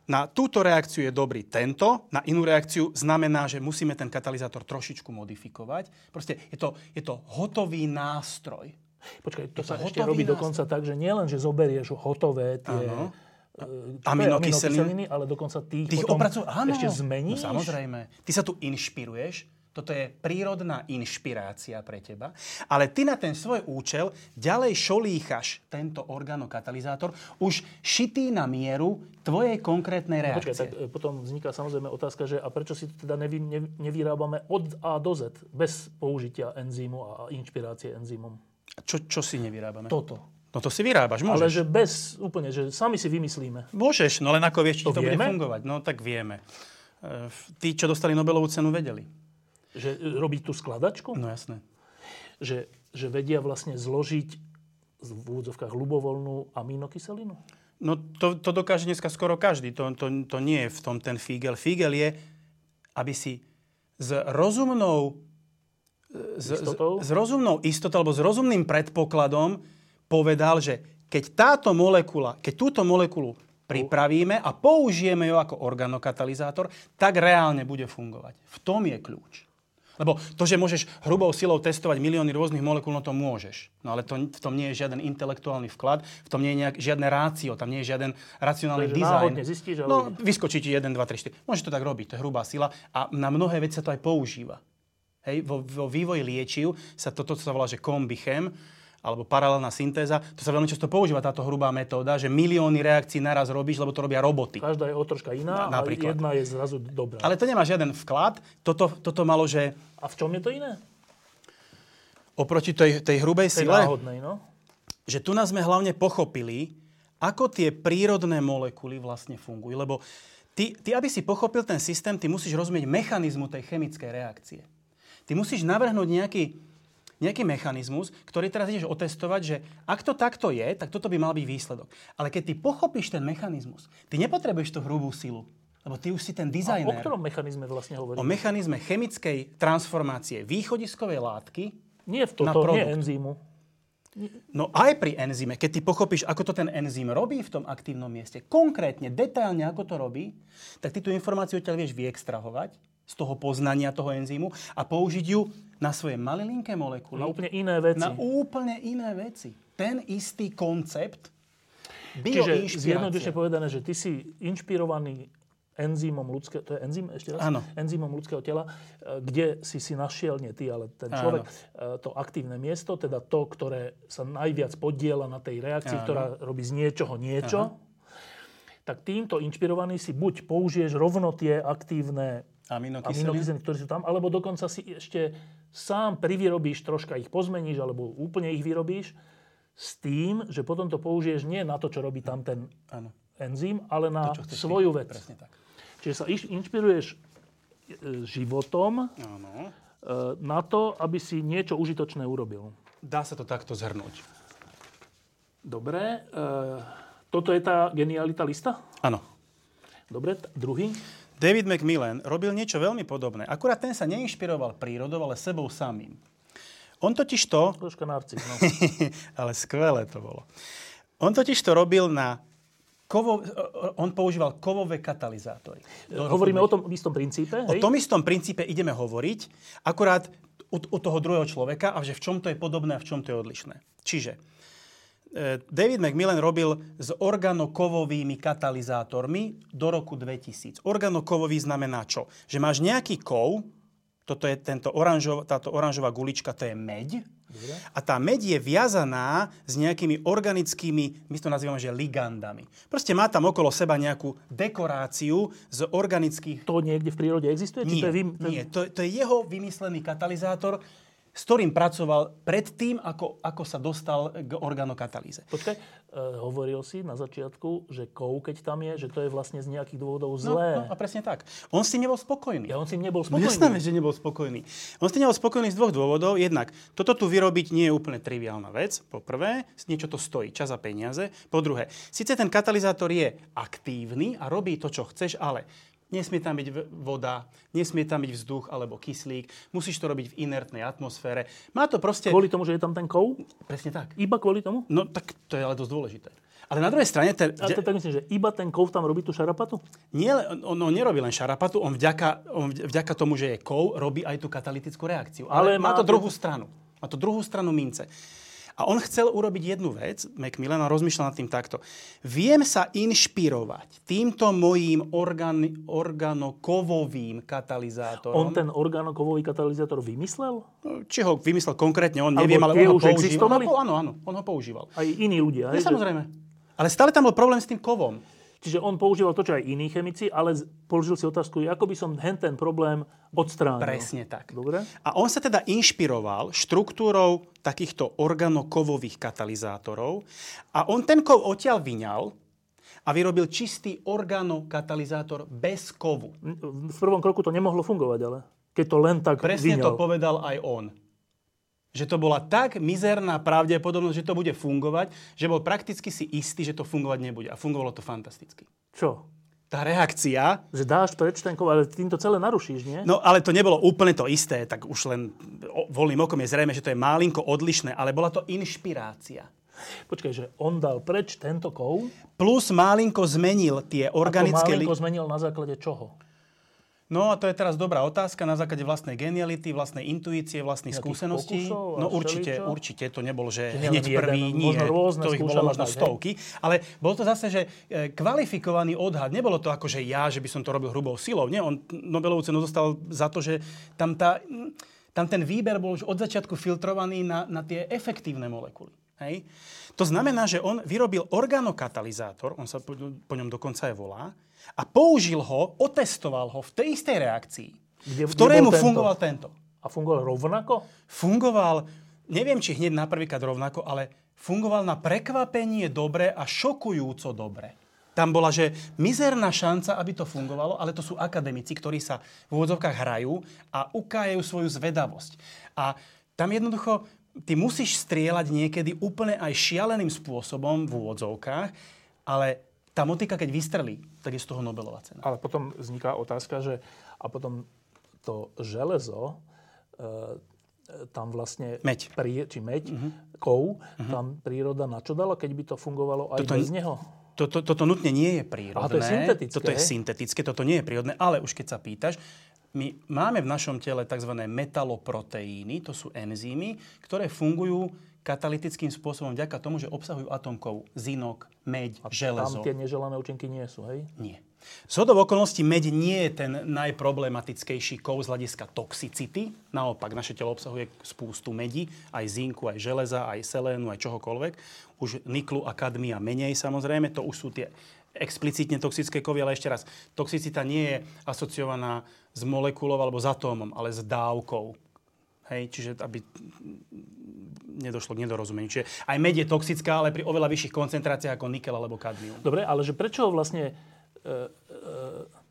na túto reakciu je dobrý tento, na inú reakciu znamená, že musíme ten katalizátor trošičku modifikovať. Proste je to, je to hotový nástroj. Počkaj, to, to sa ešte robí nástroj. dokonca tak, že nielen, že zoberieš hotové tie ano. E, aminokyseliny, ale dokonca ty ich potom opracuj, áno, ešte zmeníš. No, samozrejme. Ty sa tu inšpiruješ, toto je prírodná inšpirácia pre teba, ale ty na ten svoj účel ďalej šolíchaš tento organokatalizátor už šitý na mieru tvojej konkrétnej reakcie. Počkaj, tak e, potom vzniká samozrejme otázka, že a prečo si to teda nevy, ne, nevyrábame od A do Z bez použitia enzýmu a inšpirácie enzýmom? Čo, čo si nevyrábame? Toto. No to si vyrábaš, môžeš. Ale že bez, úplne, že sami si vymyslíme. Môžeš, no len ako vieš, či to, to bude fungovať. No tak vieme. E, tí, čo dostali Nobelovú cenu, vedeli. Že e, robiť tú skladačku? No jasné. Že, že vedia vlastne zložiť v úvodzovkách ľubovoľnú aminokyselinu? No to, to dokáže dneska skoro každý. To, to, to nie je v tom ten fígel. Fígel je, aby si s rozumnou s, s, s rozumnou istotou alebo s rozumným predpokladom povedal, že keď táto molekula, keď túto molekulu pripravíme a použijeme ju ako organokatalizátor, tak reálne bude fungovať. V tom je kľúč. Lebo to, že môžeš hrubou silou testovať milióny rôznych molekúl, no to môžeš. No ale to, v tom nie je žiaden intelektuálny vklad, v tom nie je nejak, žiadne rácio, tam nie je žiaden racionálny dizajn. Zistíš. No, vyskočí ti 1, 2, 3, 4. Môže to tak robiť, to je hrubá sila a na mnohé veci sa to aj používa. Hej, vo, vo vývoji liečiv sa toto, čo sa volá, že kombichem, alebo paralelná syntéza, to sa veľmi často používa táto hrubá metóda, že milióny reakcií naraz robíš, lebo to robia roboty. Každá je o troška iná Na, a jedna je zrazu dobrá. Ale to nemá žiaden vklad. Toto, toto malo, že... A v čom je to iné? Oproti tej, tej hrubej tej sile? náhodnej, no? Že tu nás sme hlavne pochopili, ako tie prírodné molekuly vlastne fungujú. Lebo ty, ty, aby si pochopil ten systém, ty musíš rozumieť mechanizmu tej chemickej reakcie. Ty musíš navrhnúť nejaký, nejaký mechanizmus, ktorý teraz ideš otestovať, že ak to takto je, tak toto by mal byť výsledok. Ale keď ty pochopíš ten mechanizmus, ty nepotrebuješ tú hrubú silu, lebo ty už si ten dizajner. A o ktorom mechanizme vlastne hovoríš? O mechanizme chemickej transformácie východiskovej látky Nie v toto, nie enzýmu. No aj pri enzyme, keď ty pochopíš, ako to ten enzym robí v tom aktívnom mieste, konkrétne, detailne, ako to robí, tak ty tú informáciu odtiaľ vieš vyextrahovať z toho poznania toho enzýmu a použiť ju na svoje malilinké molekuly. Na úplne iné veci. Na úplne iné veci. Ten istý koncept Čiže zjednodušene povedané, že ty si inšpirovaný enzymom ľudského, to je enzym ešte raz? Áno. Enzymom ľudského tela, e, kde si si našiel, nie ty, ale ten človek, Áno. to aktívne miesto, teda to, ktoré sa najviac podiela na tej reakcii, Áno. ktorá robí z niečoho niečo, Áno. tak týmto inšpirovaný si buď použiješ rovno tie aktívne aminokyseliny, aminokyseliny ktoré sú tam, alebo dokonca si ešte sám privyrobíš, troška ich pozmeníš, alebo úplne ich vyrobíš, s tým, že potom to použiješ nie na to, čo robí tam ten Áno. enzym, ale na to, svoju vec. Presne tak. Čiže sa inšpiruješ e, životom Áno. E, na to, aby si niečo užitočné urobil. Dá sa to takto zhrnúť. Dobre. E, toto je tá genialita lista? Áno. Dobre, t- druhý? David Macmillan robil niečo veľmi podobné. Akurát ten sa neinšpiroval prírodou, ale sebou samým. On totiž to... Troška narcis, no. ale skvelé to bolo. On totiž to robil na kovo, on používal kovové katalizátory. Hovoríme o tom istom princípe? Hej? O tom istom princípe ideme hovoriť, akurát u, u toho druhého človeka a že v čom to je podobné a v čom to je odlišné. Čiže e, David Macmillan robil s organokovovými katalizátormi do roku 2000. Organokovový znamená čo? Že máš nejaký kov, toto je tento oranžov, táto oranžová gulička, to je meď. Dobre. A tá meď je viazaná s nejakými organickými, my to nazývame, že ligandami. Proste má tam okolo seba nejakú dekoráciu z organických... To niekde v prírode existuje? Nie, Či to je vym... nie to, to je jeho vymyslený katalizátor, s ktorým pracoval predtým, ako, ako sa dostal k organokatalýze. Počkaj, e, hovoril si na začiatku, že kov, keď tam je, že to je vlastne z nejakých dôvodov zlé. No, no a presne tak. On si nebol spokojný. Ja on si nebol spokojný. Jasné, že nebol spokojný. On si nebol spokojný z dvoch dôvodov. Jednak, toto tu vyrobiť nie je úplne triviálna vec. Po prvé, niečo to stojí, čas a peniaze. Po druhé, síce ten katalizátor je aktívny a robí to, čo chceš, ale Nesmie tam byť voda, nesmie tam byť vzduch alebo kyslík, musíš to robiť v inertnej atmosfére. Má to proste... Kvôli tomu, že je tam ten kov? Presne tak. Iba kvôli tomu? No tak to je ale dosť dôležité. Ale na druhej strane... Ten... Ale to tak myslím, že iba ten kov tam robí tú šarapatu? Nie, on, on nerobí len šarapatu, on vďaka, on vďaka tomu, že je kov, robí aj tú katalytickú reakciu. Ale, Ale má, má to druhú stranu. Má to druhú stranu mince. A on chcel urobiť jednu vec, Macmillan, a rozmýšľal nad tým takto. Viem sa inšpirovať týmto mojím organ, organokovovým katalizátorom. On ten organokovový katalizátor vymyslel? Či ho vymyslel konkrétne, on neviem, ale on ho používal. Áno, áno, on ho používal. Aj iní ľudia. Ja, samozrejme. Ale stále tam bol problém s tým kovom. Čiže on používal to, čo aj iní chemici, ale položil si otázku, ako by som hen ten problém odstránil. Presne tak. Dobre? A on sa teda inšpiroval štruktúrou takýchto organokovových katalizátorov a on ten kov odtiaľ vyňal a vyrobil čistý organokatalizátor bez kovu. V prvom kroku to nemohlo fungovať, ale keď to len tak Presne vyňal. to povedal aj on že to bola tak mizerná pravdepodobnosť, že to bude fungovať, že bol prakticky si istý, že to fungovať nebude. A fungovalo to fantasticky. Čo? Tá reakcia... Že dáš preč ten ale tým to celé narušíš, nie? No, ale to nebolo úplne to isté, tak už len voľným okom je zrejme, že to je málinko odlišné, ale bola to inšpirácia. Počkaj, že on dal preč tento kov? Plus málinko zmenil tie organické... A to málinko zmenil na základe čoho? No a to je teraz dobrá otázka na základe vlastnej geniality, vlastnej intuície, vlastných skúseností. no určite, všeličo? určite to nebol, že, že hneď prvý, nie, to ich bolo možno stovky. Ale bol to zase, že e, kvalifikovaný odhad. Nebolo to ako, že ja, že by som to robil hrubou silou. Nie, on Nobelovú cenu dostal za to, že tam, tá, tam ten výber bol už od začiatku filtrovaný na, na tie efektívne molekuly. Hej? To znamená, že on vyrobil organokatalizátor, on sa po, po ňom dokonca aj volá, a použil ho, otestoval ho v tej istej reakcii, kde, v ktorému tento? fungoval tento. A fungoval rovnako? Fungoval, neviem, či hneď na prvýkrát rovnako, ale fungoval na prekvapenie dobre a šokujúco dobre. Tam bola, že mizerná šanca, aby to fungovalo, ale to sú akademici, ktorí sa v úvodzovkách hrajú a ukájajú svoju zvedavosť. A tam jednoducho ty musíš strieľať niekedy úplne aj šialeným spôsobom v úvodzovkách, ale tá motika, keď vystrelí, tak je z toho Nobelová cena. Ale potom vzniká otázka, že a potom to železo, e, tam vlastne... Meď. Pri, či meď, uh-huh. kov, uh-huh. tam príroda na čo dala, keď by to fungovalo aj toto, bez neho? Toto, toto nutne nie je prírodné. A to je syntetické. Toto je syntetické, toto nie je prírodné, ale už keď sa pýtaš, my máme v našom tele tzv. metaloproteíny, to sú enzymy, ktoré fungujú katalytickým spôsobom vďaka tomu, že obsahujú atomkov zinok, meď, A železo. tam tie neželané účinky nie sú, hej? Nie. Z hodov okolností meď nie je ten najproblematickejší kov z hľadiska toxicity. Naopak, naše telo obsahuje spústu medi, aj zinku, aj železa, aj selénu, aj čohokoľvek. Už niklu a kadmia menej samozrejme, to už sú tie explicitne toxické kovy, ale ešte raz, toxicita nie je asociovaná s molekulou alebo s atómom, ale s dávkou. Hej, čiže aby nedošlo k nedorozumeniu. Čiže aj med je toxická, ale pri oveľa vyšších koncentráciách ako nikel alebo kadmium. Dobre, ale že prečo vlastne e, e,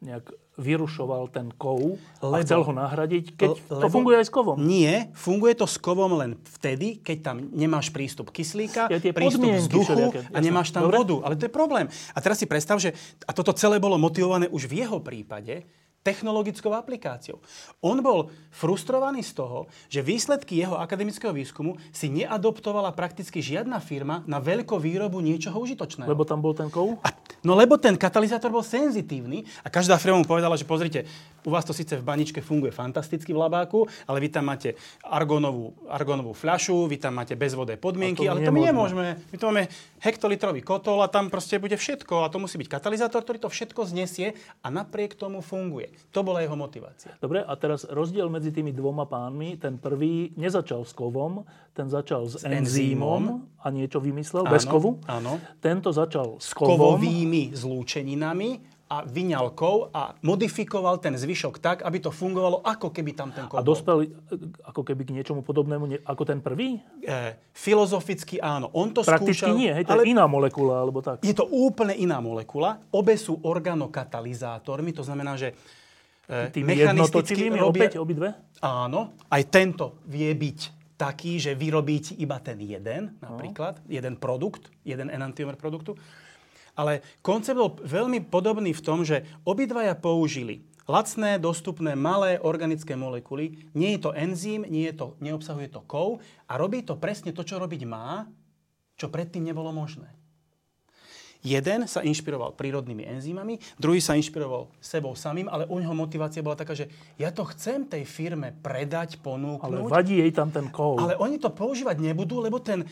nejak vyrušoval ten kov lebo, a chcel ho nahradiť, keď lebo, to funguje aj s kovom? Nie, funguje to s kovom len vtedy, keď tam nemáš prístup kyslíka, ja, prístup vzduchu všelijaké, a nemáš tam Dobre? vodu. Ale to je problém. A teraz si predstav, že a toto celé bolo motivované už v jeho prípade, technologickou aplikáciou. On bol frustrovaný z toho, že výsledky jeho akademického výskumu si neadoptovala prakticky žiadna firma na veľkú výrobu niečoho užitočného. Lebo tam bol ten kov? A, no lebo ten katalizátor bol senzitívny a každá firma mu povedala, že pozrite, u vás to síce v baničke funguje fantasticky v labáku, ale vy tam máte argonovú, argonovú fľašu, vy tam máte bezvodé podmienky, to ale to my nemôžeme. My to máme hektolitrový kotol a tam proste bude všetko a to musí byť katalizátor, ktorý to všetko znesie a napriek tomu funguje. To bola jeho motivácia. Dobre, a teraz rozdiel medzi tými dvoma pánmi. Ten prvý nezačal s kovom, ten začal s, s enzýmom a niečo vymyslel, áno, bez kovu. Áno. Tento začal s kovom. kovovými zlúčeninami a vyňal kov a modifikoval ten zvyšok tak, aby to fungovalo ako keby tam ten kov A dospel ako keby k niečomu podobnému ako ten prvý? E, filozoficky áno. On to Prakticky skúšal, nie, hej, to ale je iná molekula, alebo tak. Je to úplne iná molekula. Obe sú organokatalizátormi, to znamená, že Tými jednotočivými robia... opäť obidve? Áno. Aj tento vie byť taký, že vyrobíte iba ten jeden, napríklad, no. jeden produkt, jeden enantiomer produktu. Ale koncept bol veľmi podobný v tom, že obidvaja použili lacné, dostupné, malé organické molekuly. Nie je to enzym, nie je to, neobsahuje to kov a robí to presne to, čo robiť má, čo predtým nebolo možné. Jeden sa inšpiroval prírodnými enzymami, druhý sa inšpiroval sebou samým, ale u neho motivácia bola taká, že ja to chcem tej firme predať, ponúknuť. Ale vadí jej tam ten kov. Ale oni to používať nebudú, lebo ten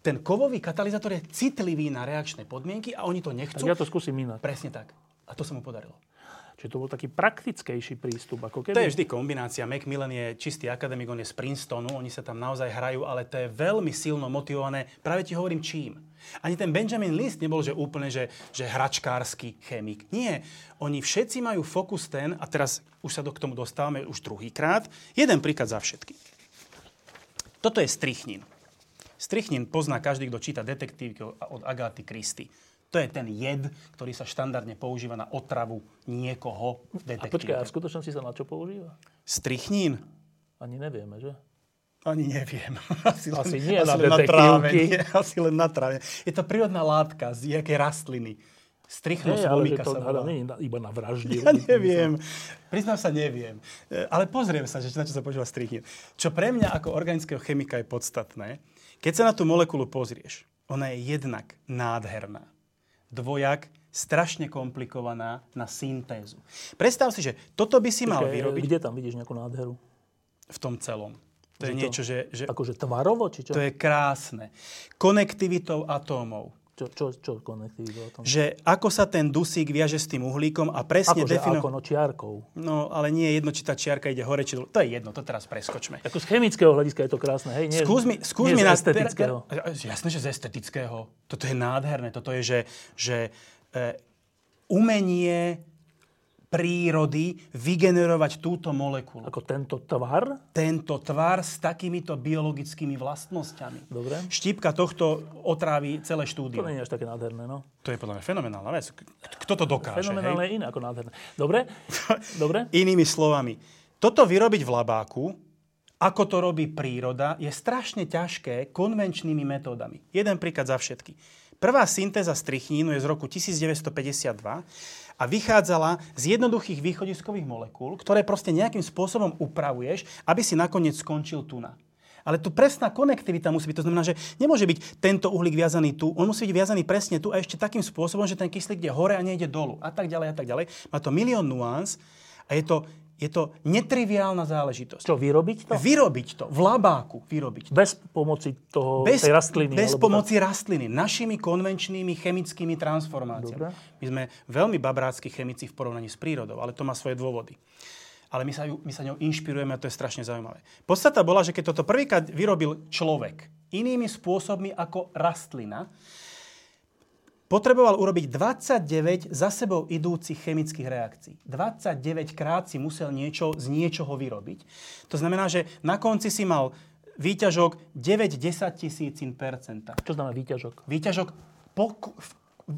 ten kovový katalizátor je citlivý na reakčné podmienky a oni to nechcú. Tak ja to skúsim inak. Presne tak. A to sa mu podarilo. Čiže to bol taký praktickejší prístup. Ako keby... To je vždy kombinácia. Macmillan je čistý akademik, on je z Princetonu, oni sa tam naozaj hrajú, ale to je veľmi silno motivované. Práve ti hovorím čím. Ani ten Benjamin List nebol, že úplne, že, že hračkársky chemik. Nie. Oni všetci majú fokus ten, a teraz už sa do, k tomu dostávame už druhýkrát, jeden príklad za všetky. Toto je strichnin. Strichnin pozná každý, kto číta detektívky od Agáty Kristy. To je ten jed, ktorý sa štandardne používa na otravu niekoho v detektívke. A počkaj, a v skutočnosti sa na čo používa? Strichnín? Ani nevieme, že? Ani neviem. Asi, asi len, nie asi na len na tráve. Nie, asi len na tráve. Je to prírodná látka z nejakej rastliny. Strichnus volika sa volá. Nie, iba na vraždy. Ja neviem. Priznám sa, neviem. E, ale pozriem sa, že na čo sa používa strichnín. Čo pre mňa ako organického chemika je podstatné, keď sa na tú molekulu pozrieš, ona je jednak nádherná. Dvojak strašne komplikovaná na syntézu. Predstav si, že toto by si mal vyrobiť... Kde tam vidíš nejakú nádheru? V tom celom. To je to, niečo, že... že akože tvarovo, či čo? To je krásne. Konektivitou atómov čo, čo, čo konektivitu o tom? Že ako sa ten dusík viaže s tým uhlíkom a presne akože definuje... Ako, no čiarkou. No, ale nie je jedno, či tá čiarka ide hore, či dole. To je jedno, to teraz preskočme. Ako z chemického hľadiska je to krásne, hej? Nie, skús mi, skús nie mi z estetického. Ter, jasné, že z estetického. Toto je nádherné. Toto je, že, že e, umenie prírody vygenerovať túto molekulu. Ako tento tvar? Tento tvar s takýmito biologickými vlastnosťami. Dobre. Štípka tohto otrávi celé štúdium. To nie je až také nádherné, no. To je podľa mňa fenomenálna vec. Kto to dokáže? Fenomenálne hej? iné ako nádherné. Dobre? Dobre? Inými slovami, toto vyrobiť v labáku, ako to robí príroda, je strašne ťažké konvenčnými metódami. Jeden príklad za všetky. Prvá syntéza strichnínu je z roku 1952 a vychádzala z jednoduchých východiskových molekúl, ktoré proste nejakým spôsobom upravuješ, aby si nakoniec skončil tu. Ale tu presná konektivita musí byť. To znamená, že nemôže byť tento uhlík viazaný tu, on musí byť viazaný presne tu a ešte takým spôsobom, že ten kyslík ide hore a nejde dolu a tak ďalej a tak ďalej. Má to milión nuans a je to Je to netriviálna záležitosť. Čo, vyrobiť to? Vyrobiť to, v labáku vyrobiť to. Bez pomoci toho, Bez, tej rastliny? bez pomoci rastliny, našimi konvenčnými chemickými transformáciami. Dobre. My sme veľmi babrácky chemici v porovnaní s prírodou, ale to má svoje dôvody. Ale my sa, ju, my sa ňou inšpirujeme a to je strašne zaujímavé. Podstata bola, že keď toto prvýkrát vyrobil človek inými spôsobmi ako rastlina, potreboval urobiť 29 za sebou idúcich chemických reakcií. 29 krát si musel niečo z niečoho vyrobiť. To znamená, že na konci si mal výťažok 9 10 tisícin percenta. Čo znamená výťažok? Výťažok po,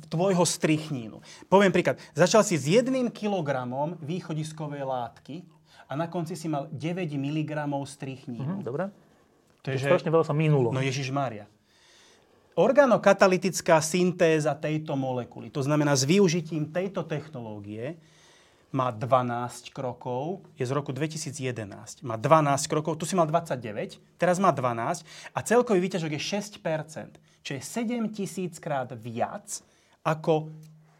tvojho strichnínu. Poviem príklad. Začal si s jedným kilogramom východiskovej látky a na konci si mal 9 mg strichnínu. Hm, dobre. To je. Strašne veľa sa minulo. No Ježiš Mária. Organokatalytická syntéza tejto molekuly, to znamená s využitím tejto technológie, má 12 krokov, je z roku 2011. Má 12 krokov, tu si mal 29, teraz má 12 a celkový výťažok je 6%, čo je 7 tisíc krát viac ako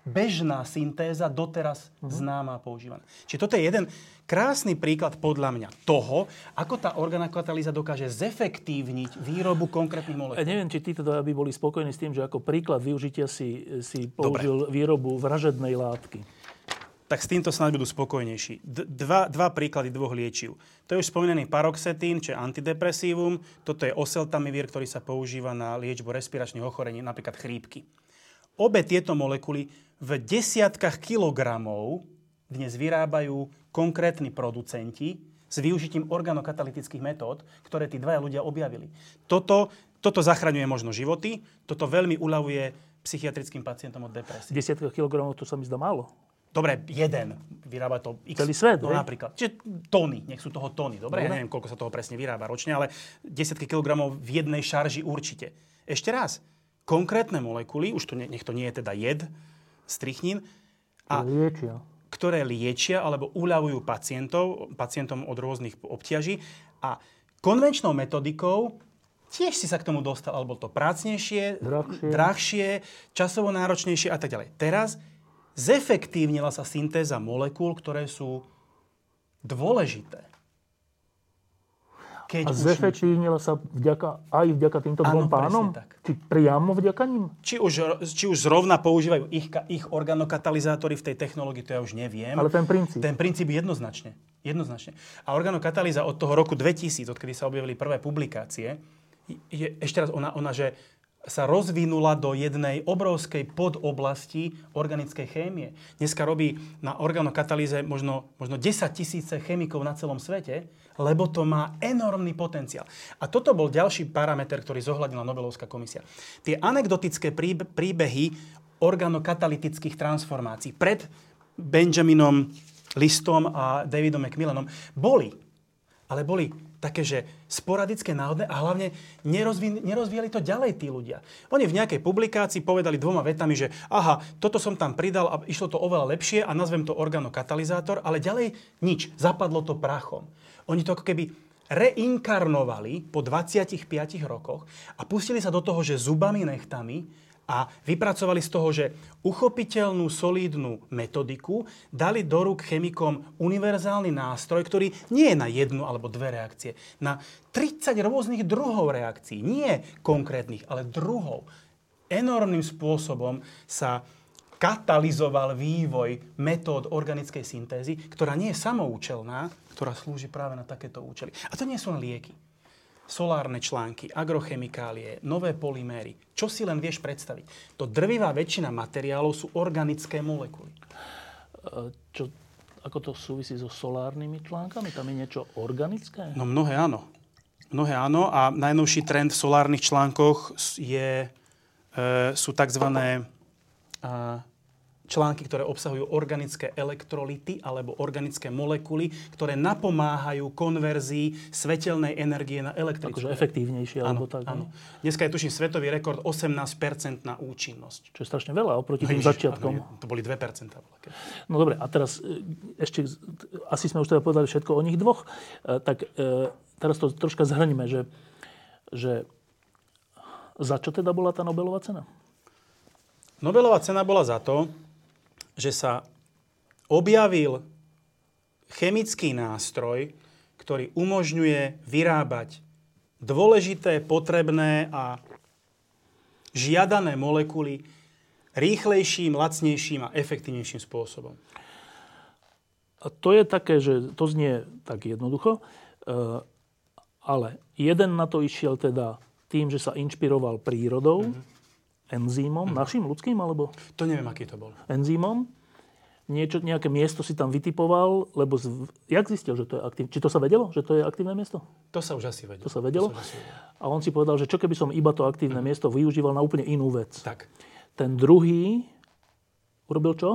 bežná syntéza doteraz uh-huh. známa a používaná. Čiže toto je jeden krásny príklad podľa mňa toho, ako tá organokatalýza dokáže zefektívniť výrobu konkrétnych molekúl. Ja neviem, či títo by boli spokojní s tým, že ako príklad využitia si, si použil Dobre. výrobu vražednej látky. Tak s týmto snáď budú spokojnejší. D- dva, dva príklady dvoch liečiv. To je už spomínaný paroxetín, čo je antidepresívum. Toto je oseltamivir, ktorý sa používa na liečbu respiračných ochorení, napríklad chrípky. Obe tieto molekuly v desiatkách kilogramov dnes vyrábajú konkrétni producenti s využitím organokatalytických metód, ktoré tí dvaja ľudia objavili. Toto, toto zachraňuje možno životy, toto veľmi uľavuje psychiatrickým pacientom od depresie. Desiatka kilogramov, to sa mi zdá málo. Dobre, jeden vyrába to X. Celý svet, no, napríklad. Čiže tóny, nech sú toho tóny. Dobre, ja neviem, koľko sa toho presne vyrába ročne, ale desiatky kilogramov v jednej šarži určite. Ešte raz, konkrétne molekuly, už to ne, nech to nie je teda jed, strichnín, a Liečia. Ktoré liečia alebo uľavujú pacientov, pacientom od rôznych obťaží. A konvenčnou metodikou tiež si sa k tomu dostal, alebo to prácnejšie, Drahšie. drahšie, časovo náročnejšie a tak ďalej. Teraz zefektívnila sa syntéza molekúl, ktoré sú dôležité. Keď A zefektívnila sa vďaka, aj vďaka týmto dvom pánom? tak. Či priamo vďaka ním? či už, či už zrovna používajú ich, ich organokatalizátory v tej technológii, to ja už neviem. Ale ten princíp. Ten princíp jednoznačne. Jednoznačne. A organokatalýza od toho roku 2000, odkedy sa objavili prvé publikácie, je, ešte raz, ona, ona, že sa rozvinula do jednej obrovskej podoblasti organickej chémie. Dneska robí na organokatalýze možno, možno 10 tisíce chemikov na celom svete, lebo to má enormný potenciál. A toto bol ďalší parameter, ktorý zohľadnila Nobelovská komisia. Tie anekdotické príbe- príbehy organokatalytických transformácií pred Benjaminom Listom a Davidom McMillanom boli. Ale boli také, že sporadické, náhodné a hlavne nerozví, nerozvíjali to ďalej tí ľudia. Oni v nejakej publikácii povedali dvoma vetami, že aha, toto som tam pridal a išlo to oveľa lepšie a nazvem to organokatalizátor, ale ďalej nič, zapadlo to prachom. Oni to ako keby reinkarnovali po 25 rokoch a pustili sa do toho, že zubami nechtami a vypracovali z toho, že uchopiteľnú, solídnu metodiku dali do rúk chemikom univerzálny nástroj, ktorý nie je na jednu alebo dve reakcie, na 30 rôznych druhov reakcií. Nie konkrétnych, ale druhov. Enormným spôsobom sa katalizoval vývoj metód organickej syntézy, ktorá nie je samoučelná, ktorá slúži práve na takéto účely. A to nie sú len lieky solárne články, agrochemikálie, nové polyméry. Čo si len vieš predstaviť? To drvivá väčšina materiálov sú organické molekuly. E, Čo, ako to súvisí so solárnymi článkami? Tam je niečo organické? No mnohé áno. Mnohé áno a najnovší trend v solárnych článkoch je, e, sú tzv. A, články, ktoré obsahujú organické elektrolity alebo organické molekuly, ktoré napomáhajú konverzii svetelnej energie na elektrickú. Akože efektívnejšie, alebo Áno, tak. áno. ne? Dneska je tuším svetový rekord 18% na účinnosť. Čo je strašne veľa oproti tým Ježiš, začiatkom. áno, To boli 2%. bola keď- No dobre, a teraz e, ešte, asi sme už teda povedali všetko o nich dvoch, e, tak e, teraz to troška zhrňme, že, že za čo teda bola tá Nobelová cena? Nobelová cena bola za to, že sa objavil chemický nástroj, ktorý umožňuje vyrábať dôležité, potrebné a žiadané molekuly rýchlejším, lacnejším a efektívnejším spôsobom. A to je také, že to znie tak jednoducho, eh, ale jeden na to išiel teda tým, že sa inšpiroval prírodou, mm-hmm. Enzýmom, mm-hmm. našim ľudským, alebo? To neviem, aký to bol. Enzýmom. Niečo, nejaké miesto si tam vytipoval, lebo z, jak zistil, že to je aktívne? Či to sa vedelo, že to je aktívne miesto? To sa už asi vedelo. To sa vedelo? To sa asi vedelo. A on si povedal, že čo keby som iba to aktívne mm-hmm. miesto využíval na úplne inú vec. Tak. Ten druhý urobil čo?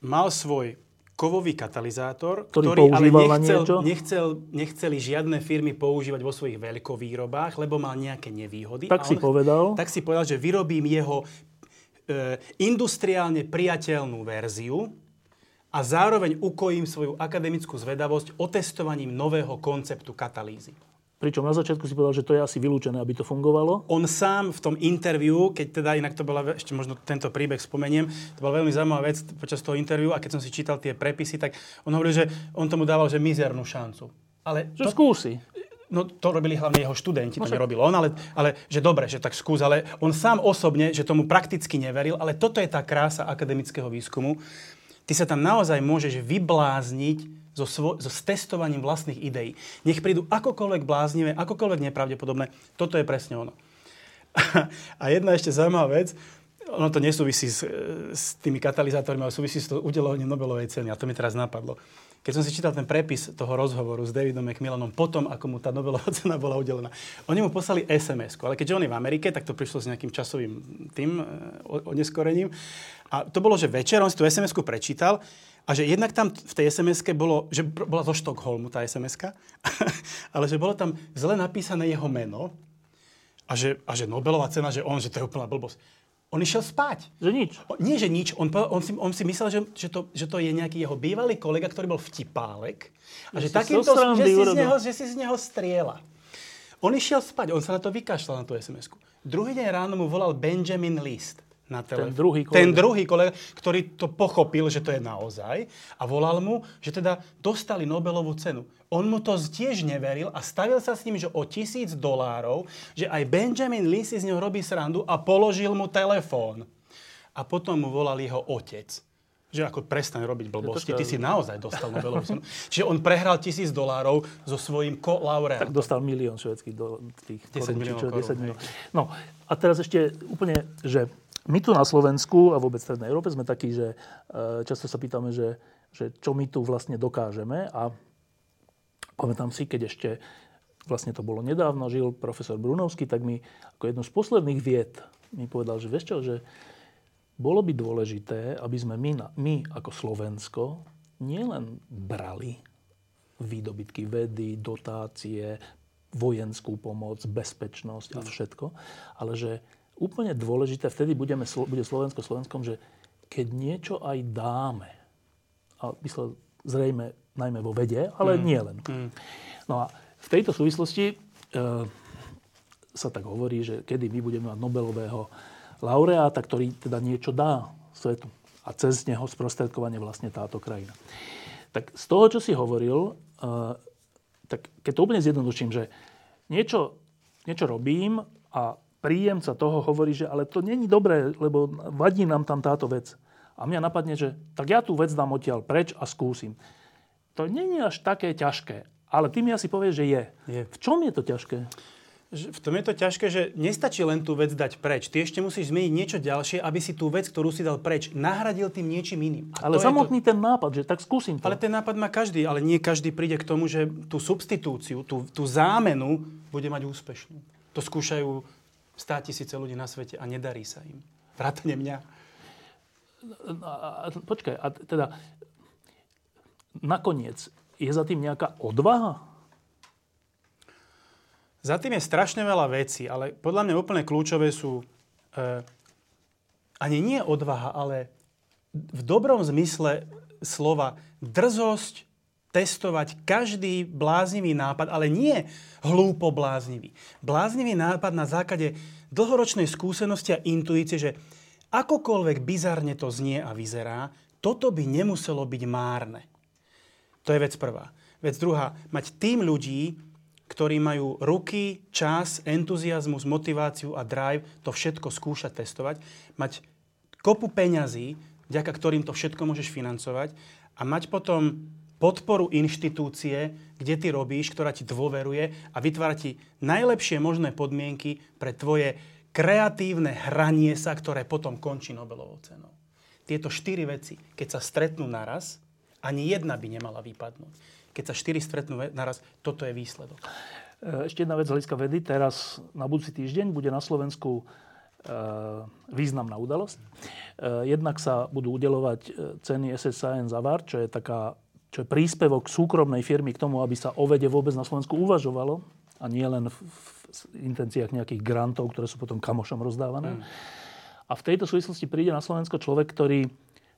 Mal svoj kovový katalizátor, Ktorý ktorý, ale nechcel, niečo? nechcel, nechceli žiadne firmy používať vo svojich veľkovýrobách, lebo mal nejaké nevýhody. Tak si on- povedal. Tak si povedal, že vyrobím jeho e, industriálne priateľnú verziu a zároveň ukojím svoju akademickú zvedavosť otestovaním nového konceptu katalýzy. Pričom na začiatku si povedal, že to je asi vylúčené, aby to fungovalo. On sám v tom interviu, keď teda inak to bola, ešte možno tento príbeh spomeniem, to bola veľmi zaujímavá vec počas toho interviu a keď som si čítal tie prepisy, tak on hovoril, že on tomu dával, že mizernú šancu. Ale Že to, skúsi. no, to robili hlavne jeho študenti, to nerobil on, ale, ale že dobre, že tak skús, ale on sám osobne, že tomu prakticky neveril, ale toto je tá krása akademického výskumu. Ty sa tam naozaj môžeš vyblázniť so, svo, so testovaním vlastných ideí. Nech prídu akokoľvek bláznivé, akokoľvek nepravdepodobné, toto je presne ono. A jedna ešte zaujímavá vec, ono to nesúvisí s, s tými katalizátormi, ale súvisí s to udelovaním Nobelovej ceny. A to mi teraz napadlo. Keď som si čítal ten prepis toho rozhovoru s Davidom McMillanom potom, ako mu tá Nobelová cena bola udelená, oni mu poslali sms ale keďže on je v Amerike, tak to prišlo s nejakým časovým tým e, oneskorením. A to bolo, že večer, on si tú sms prečítal a že jednak tam v tej sms bolo, že bola zo Štokholmu tá sms ale že bolo tam zle napísané jeho meno a že, a že Nobelová cena, že on, že to je úplná blbosť. On išiel spať. Že nič. O, nie, že nič. On, on, si, on si myslel, že, že, to, že to je nejaký jeho bývalý kolega, ktorý bol vtipálek. A Že že, takýmto, že, si z neho, že si z neho striela. On išiel spať, on sa na to vykašľal, na tú sms Druhý deň ráno mu volal Benjamin List na telefón. druhý kolega. Ten druhý kolega, ktorý to pochopil, že to je naozaj a volal mu, že teda dostali Nobelovú cenu. On mu to tiež neveril a stavil sa s ním, že o tisíc dolárov, že aj Benjamin Lee si z neho robí srandu a položil mu telefón. A potom mu volal jeho otec. Že ako prestaň robiť blbosti, ty si naozaj dostal Nobelovú cenu. Čiže on prehral tisíc dolárov so svojím Tak ko-laureátom. dostal milión švedských do tých 10 korún, či miliónov čo, korún, 10 hej. miliónov. No a teraz ešte úplne, že my tu na Slovensku a vôbec v Strednej Európe sme takí, že e, často sa pýtame, že, že čo my tu vlastne dokážeme. A pamätám si, keď ešte vlastne to bolo nedávno, žil profesor Brunovský, tak mi ako jednu z posledných vied mi povedal, že vieš čo, že bolo by dôležité, aby sme my, my ako Slovensko nielen brali výdobytky vedy, dotácie, vojenskú pomoc, bezpečnosť a všetko, ale že úplne dôležité, vtedy budeme, bude Slovensko Slovenskom, že keď niečo aj dáme, a myslel zrejme najmä vo vede, ale mm. nie len. No a v tejto súvislosti e, sa tak hovorí, že kedy my budeme mať Nobelového laureáta, ktorý teda niečo dá svetu a cez neho sprostredkovanie vlastne táto krajina. Tak z toho, čo si hovoril, eh, tak keď to úplne zjednoduším, že niečo, niečo robím a príjemca toho hovorí, že ale to není dobré, lebo vadí nám tam táto vec. A mňa napadne, že tak ja tú vec dám odtiaľ preč a skúsim. To není až také ťažké. Ale ty mi asi povieš, že je. Je. V čom je to ťažké? V tom je to ťažké, že nestačí len tú vec dať preč. Ty ešte musíš zmeniť niečo ďalšie, aby si tú vec, ktorú si dal preč, nahradil tým niečím iným. A Ale to samotný ten nápad, že tak skúsim to. To... Ale ten nápad má každý, ale nie každý príde k tomu, že tú substitúciu, tú, tú zámenu bude mať úspešnú. To skúšajú 100 tisíce ľudí na svete a nedarí sa im. Vrátane mňa. A, a, počkaj, a teda nakoniec je za tým nejaká odvaha? Za tým je strašne veľa vecí, ale podľa mňa úplne kľúčové sú e, ani nie odvaha, ale v dobrom zmysle slova drzosť testovať každý bláznivý nápad, ale nie hlúpo bláznivý. Bláznivý nápad na základe dlhoročnej skúsenosti a intuície, že akokoľvek bizarne to znie a vyzerá, toto by nemuselo byť márne. To je vec prvá. Vec druhá, mať tým ľudí, ktorí majú ruky, čas, entuziasmus, motiváciu a drive to všetko skúšať, testovať. Mať kopu peňazí, vďaka ktorým to všetko môžeš financovať a mať potom podporu inštitúcie, kde ty robíš, ktorá ti dôveruje a vytvára ti najlepšie možné podmienky pre tvoje kreatívne hranie sa, ktoré potom končí Nobelovou cenou. Tieto štyri veci, keď sa stretnú naraz, ani jedna by nemala vypadnúť. Keď sa štyri stretnú naraz, toto je výsledok. E, ešte jedna vec z hľadiska vedy. Teraz na budúci týždeň bude na Slovensku e, významná udalosť. E, jednak sa budú udelovať ceny SS Science Award, čo je taká čo je príspevok súkromnej firmy k tomu, aby sa o vede vôbec na Slovensku uvažovalo a nie len v, v intenciách nejakých grantov, ktoré sú potom kamošom rozdávané. Mm. A v tejto súvislosti príde na Slovensko človek, ktorý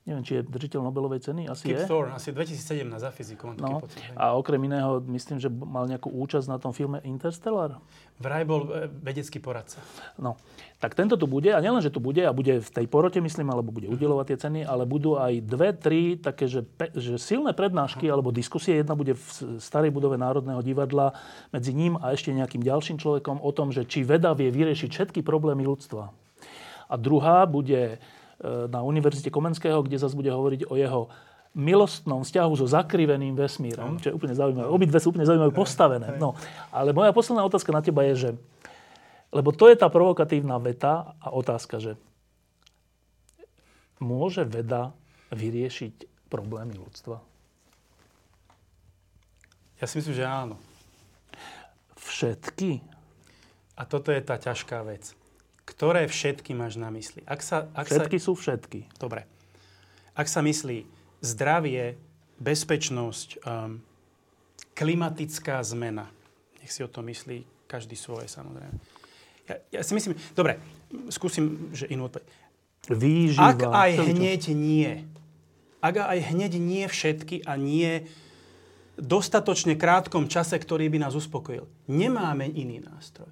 neviem, či je držiteľ Nobelovej ceny, asi Kip je. Thorne, asi 2017 za fyziku, mám no, pocit. A okrem iného, myslím, že mal nejakú účasť na tom filme Interstellar. Vraj bol e, vedecký poradca. No, tak tento tu bude, a nielen, že tu bude, a bude v tej porote, myslím, alebo bude udelovať tie ceny, ale budú aj dve, tri také, že, že silné prednášky, alebo diskusie. Jedna bude v starej budove Národného divadla medzi ním a ešte nejakým ďalším človekom o tom, že či veda vie vyriešiť všetky problémy ľudstva. A druhá bude na Univerzite Komenského, kde zase bude hovoriť o jeho milostnom vzťahu so zakriveným vesmírom, čo je úplne zaujímavé. Obidve sú úplne zaujímavé postavené. No, ale moja posledná otázka na teba je, že lebo to je tá provokatívna veta a otázka, že môže veda vyriešiť problémy ľudstva? Ja si myslím, že áno. Všetky? A toto je tá ťažká vec. Ktoré všetky máš na mysli? Ak sa, ak všetky sa... sú všetky. Dobre. Ak sa myslí zdravie, bezpečnosť, um, klimatická zmena, nech si o to myslí každý svoje, samozrejme. Ja, ja si myslím, dobre, skúsim, že inú odpoveď. Výživa. Ak aj hneď nie, ak aj hneď nie všetky a nie dostatočne krátkom čase, ktorý by nás uspokojil, nemáme iný nástroj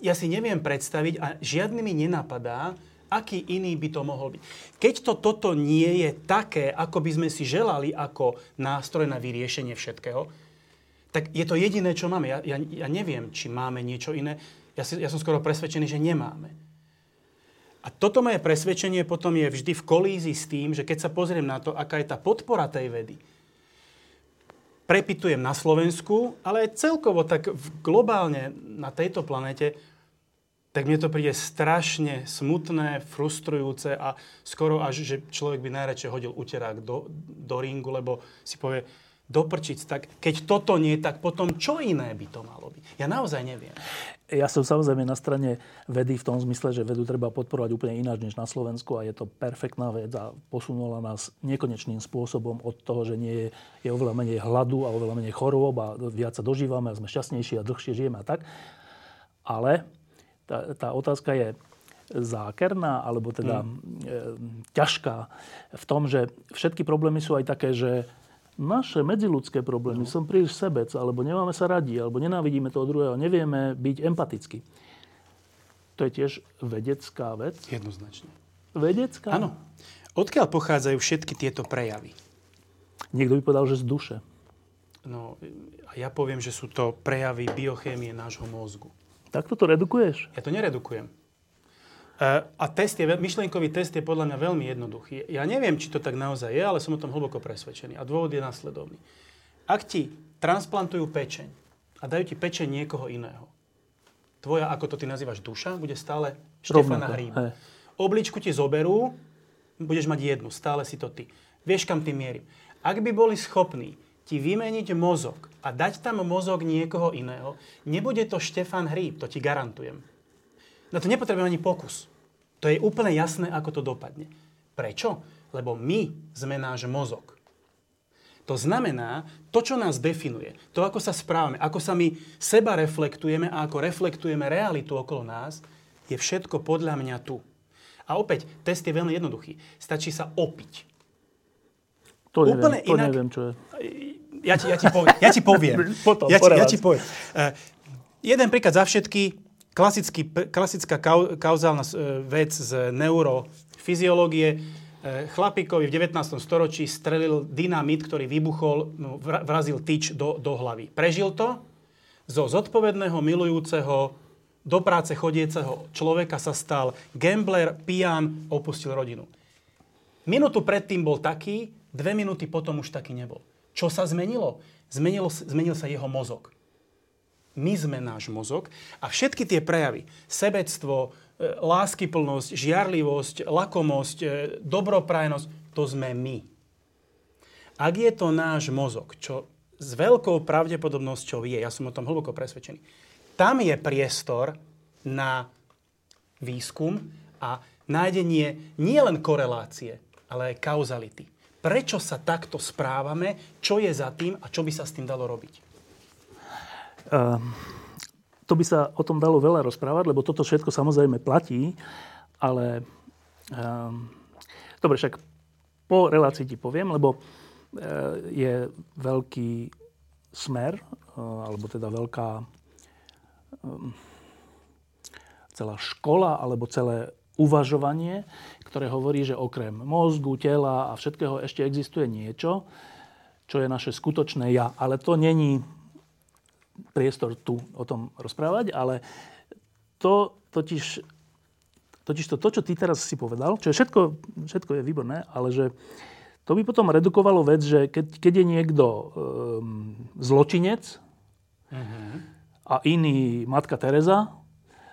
ja si neviem predstaviť a žiadny mi nenapadá, aký iný by to mohol byť. Keď to toto nie je také, ako by sme si želali ako nástroj na vyriešenie všetkého, tak je to jediné, čo máme. Ja, ja, ja neviem, či máme niečo iné. Ja, si, ja som skoro presvedčený, že nemáme. A toto moje presvedčenie potom je vždy v kolízii s tým, že keď sa pozriem na to, aká je tá podpora tej vedy, prepitujem na Slovensku, ale aj celkovo tak globálne na tejto planete, tak mne to príde strašne smutné, frustrujúce a skoro až, že človek by najradšej hodil uterák do, do ringu, lebo si povie, doprčiť, tak keď toto nie, tak potom čo iné by to malo byť? Ja naozaj neviem. Ja som samozrejme na strane vedy v tom zmysle, že vedu treba podporovať úplne ináč než na Slovensku a je to perfektná vec a posunula nás nekonečným spôsobom od toho, že nie je, je oveľa menej hladu a oveľa menej chorôb a viac sa dožívame a sme šťastnejší a dlhšie žijeme a tak. Ale tá, tá otázka je, zákerná, alebo teda mm. e, ťažká v tom, že všetky problémy sú aj také, že naše medziludské problémy, no. som príliš sebec, alebo nemáme sa radi, alebo nenávidíme toho druhého, nevieme byť empatickí. To je tiež vedecká vec? Jednoznačne. Vedecká? Áno. Odkiaľ pochádzajú všetky tieto prejavy? Niekto by povedal, že z duše. No, a ja poviem, že sú to prejavy biochémie nášho mozgu. Tak to redukuješ? Ja to neredukujem. A test je, myšlienkový test je podľa mňa veľmi jednoduchý. Ja neviem, či to tak naozaj je, ale som o tom hlboko presvedčený. A dôvod je následovný. Ak ti transplantujú pečeň a dajú ti pečeň niekoho iného, tvoja, ako to ty nazývaš, duša, bude stále Štefana Hríba. Obličku ti zoberú, budeš mať jednu, stále si to ty. Vieš, kam ty mierim. Ak by boli schopní ti vymeniť mozog a dať tam mozog niekoho iného, nebude to Štefan Hríb, to ti garantujem. Na to nepotrebujem ani pokus. To je úplne jasné, ako to dopadne. Prečo? Lebo my sme náš mozog. To znamená, to, čo nás definuje, to, ako sa správame, ako sa my seba reflektujeme a ako reflektujeme realitu okolo nás, je všetko podľa mňa tu. A opäť, test je veľmi jednoduchý. Stačí sa opiť. To neviem, Úplne to inak, neviem, čo je. Ja ti, ja ti poviem. Ja ti poviem. Potom, ja, ti, ja ti poviem. Uh, jeden príklad za všetky klasický, klasická kauzálna e, vec z neurofyziológie. E, chlapíkovi v 19. storočí strelil dynamit, ktorý vybuchol, no, vra- vrazil tyč do, do hlavy. Prežil to? Zo zodpovedného, milujúceho, do práce chodieceho človeka sa stal gambler, pijan, opustil rodinu. Minútu predtým bol taký, dve minúty potom už taký nebol. Čo sa zmenilo? Zmenilo, zmenil sa jeho mozog. My sme náš mozog a všetky tie prejavy, sebectvo, e, láskyplnosť, žiarlivosť, lakomosť, e, dobroprajnosť, to sme my. Ak je to náš mozog, čo s veľkou pravdepodobnosťou je, ja som o tom hlboko presvedčený, tam je priestor na výskum a nájdenie nielen korelácie, ale aj kauzality. Prečo sa takto správame, čo je za tým a čo by sa s tým dalo robiť? Uh, to by sa o tom dalo veľa rozprávať, lebo toto všetko samozrejme platí, ale uh, dobre, však po relácii ti poviem, lebo uh, je veľký smer, uh, alebo teda veľká Ehm, celá škola alebo celé uvažovanie, ktoré hovorí, že okrem mozgu, tela a všetkého ešte existuje niečo, čo je naše skutočné ja. Ale to není priestor tu o tom rozprávať, ale to totiž, totiž to, to, čo ty teraz si povedal, čo je všetko, všetko je výborné, ale že to by potom redukovalo vec, že keď, keď je niekto um, zločinec, uh-huh a iný Matka Teresa,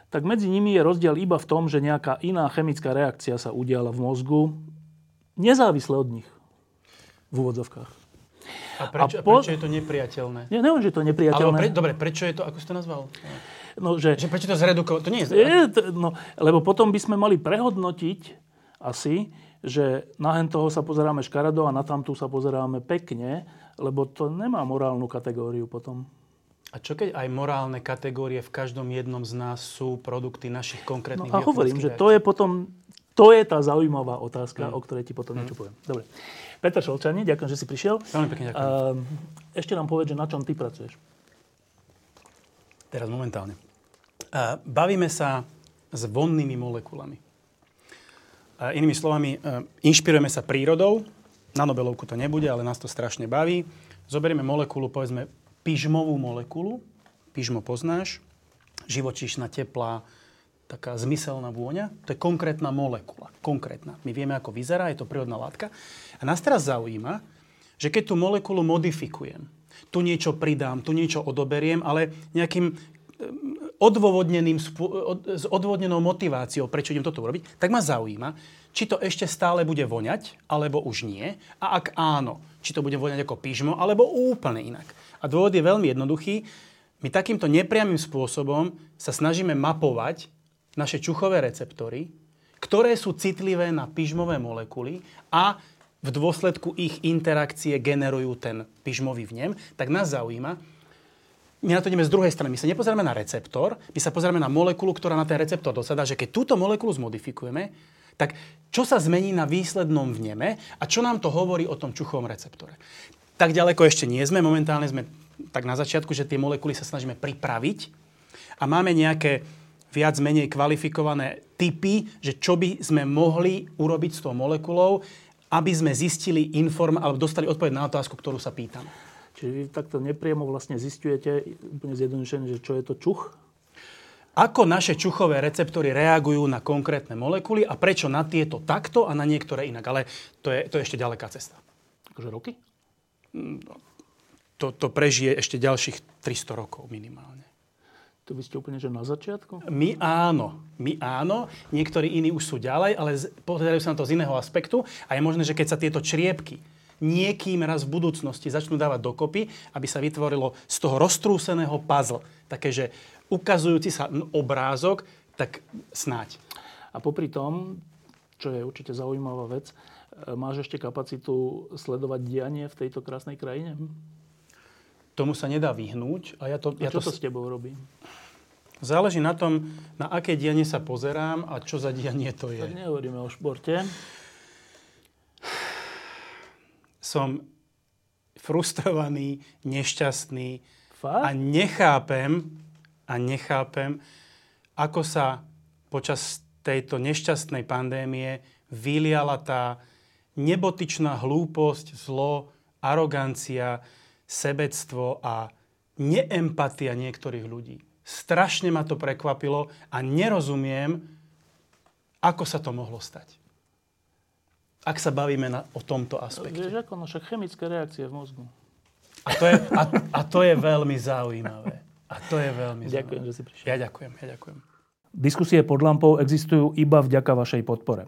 tak medzi nimi je rozdiel iba v tom, že nejaká iná chemická reakcia sa udiala v mozgu, nezávisle od nich. V úvodzovkách. A prečo, a po... prečo je to nepriateľné? Nie, neviem, že to nepriateľné. pre, dobre, prečo je to, ako si to nazval? No, že, že prečo to zredukovať? To nie je... je no, lebo potom by sme mali prehodnotiť asi, že na hen toho sa pozeráme škarado a na tamtu sa pozeráme pekne, lebo to nemá morálnu kategóriu potom. A čo keď aj morálne kategórie v každom jednom z nás sú produkty našich konkrétnych No a hovorím, že to je potom, to je tá zaujímavá otázka, mm. o ktorej ti potom mm. niečo poviem. Dobre. Peter Šolčani, ďakujem, že si prišiel. Veľmi pekne ďakujem. Uh, ešte nám povedz, že na čom ty pracuješ. Teraz momentálne. Uh, bavíme sa s vonnými molekulami. Uh, inými slovami, inšpirujeme sa prírodou. Na Nobelovku to nebude, ale nás to strašne baví. Zoberieme molekulu, povedzme, pyžmovú molekulu. Pyžmo poznáš. Živočíšna teplá, taká zmyselná vôňa. To je konkrétna molekula. Konkrétna. My vieme, ako vyzerá, je to prírodná látka. A nás teraz zaujíma, že keď tú molekulu modifikujem, tu niečo pridám, tu niečo odoberiem, ale nejakým odôvodneným, s odvodnenou motiváciou, prečo idem toto urobiť, tak ma zaujíma, či to ešte stále bude voňať, alebo už nie. A ak áno, či to bude voňať ako pyžmo, alebo úplne inak. A dôvod je veľmi jednoduchý. My takýmto nepriamým spôsobom sa snažíme mapovať naše čuchové receptory, ktoré sú citlivé na pyžmové molekuly a v dôsledku ich interakcie generujú ten pyžmový vnem, tak nás zaujíma, my na to ideme z druhej strany. My sa nepozeráme na receptor, my sa pozeráme na molekulu, ktorá na ten receptor dosadá, že keď túto molekulu zmodifikujeme, tak čo sa zmení na výslednom vneme a čo nám to hovorí o tom čuchovom receptore. Tak ďaleko ešte nie sme. Momentálne sme tak na začiatku, že tie molekuly sa snažíme pripraviť a máme nejaké viac menej kvalifikované typy, že čo by sme mohli urobiť s tou molekulou, aby sme zistili inform, alebo dostali odpoveď na otázku, ktorú sa pýtam. Čiže vy takto nepriamo vlastne zistujete, úplne zjednodušene, že čo je to čuch? Ako naše čuchové receptory reagujú na konkrétne molekuly a prečo na tieto takto a na niektoré inak. Ale to je, to je ešte ďaleká cesta. Akože roky? to, to prežije ešte ďalších 300 rokov minimálne. To by ste úplne, že na začiatku? My áno. My áno. Niektorí iní už sú ďalej, ale pozerajú sa na to z iného aspektu. A je možné, že keď sa tieto čriepky niekým raz v budúcnosti začnú dávať dokopy, aby sa vytvorilo z toho roztrúseného puzzle, také, že ukazujúci sa obrázok, tak snáď. A popri tom, čo je určite zaujímavá vec, Máš ešte kapacitu sledovať dianie v tejto krásnej krajine? Tomu sa nedá vyhnúť. A, ja to, a ja čo to, s tebou robí? Záleží na tom, na aké dianie sa pozerám a čo za dianie to je. Tak nehovoríme o športe. Som frustrovaný, nešťastný Fakt? a nechápem, a nechápem, ako sa počas tejto nešťastnej pandémie vyliala tá nebotičná hlúposť, zlo, arogancia, sebectvo a neempatia niektorých ľudí. Strašne ma to prekvapilo a nerozumiem, ako sa to mohlo stať. Ak sa bavíme na, o tomto aspekte. Vieš, ako naše chemické reakcie v mozgu. A to je, a, a to je veľmi zaujímavé. A to je veľmi Ďakujem, zaujímavé. že si prišiel. Ja ďakujem, ja ďakujem. Diskusie pod lampou existujú iba vďaka vašej podpore.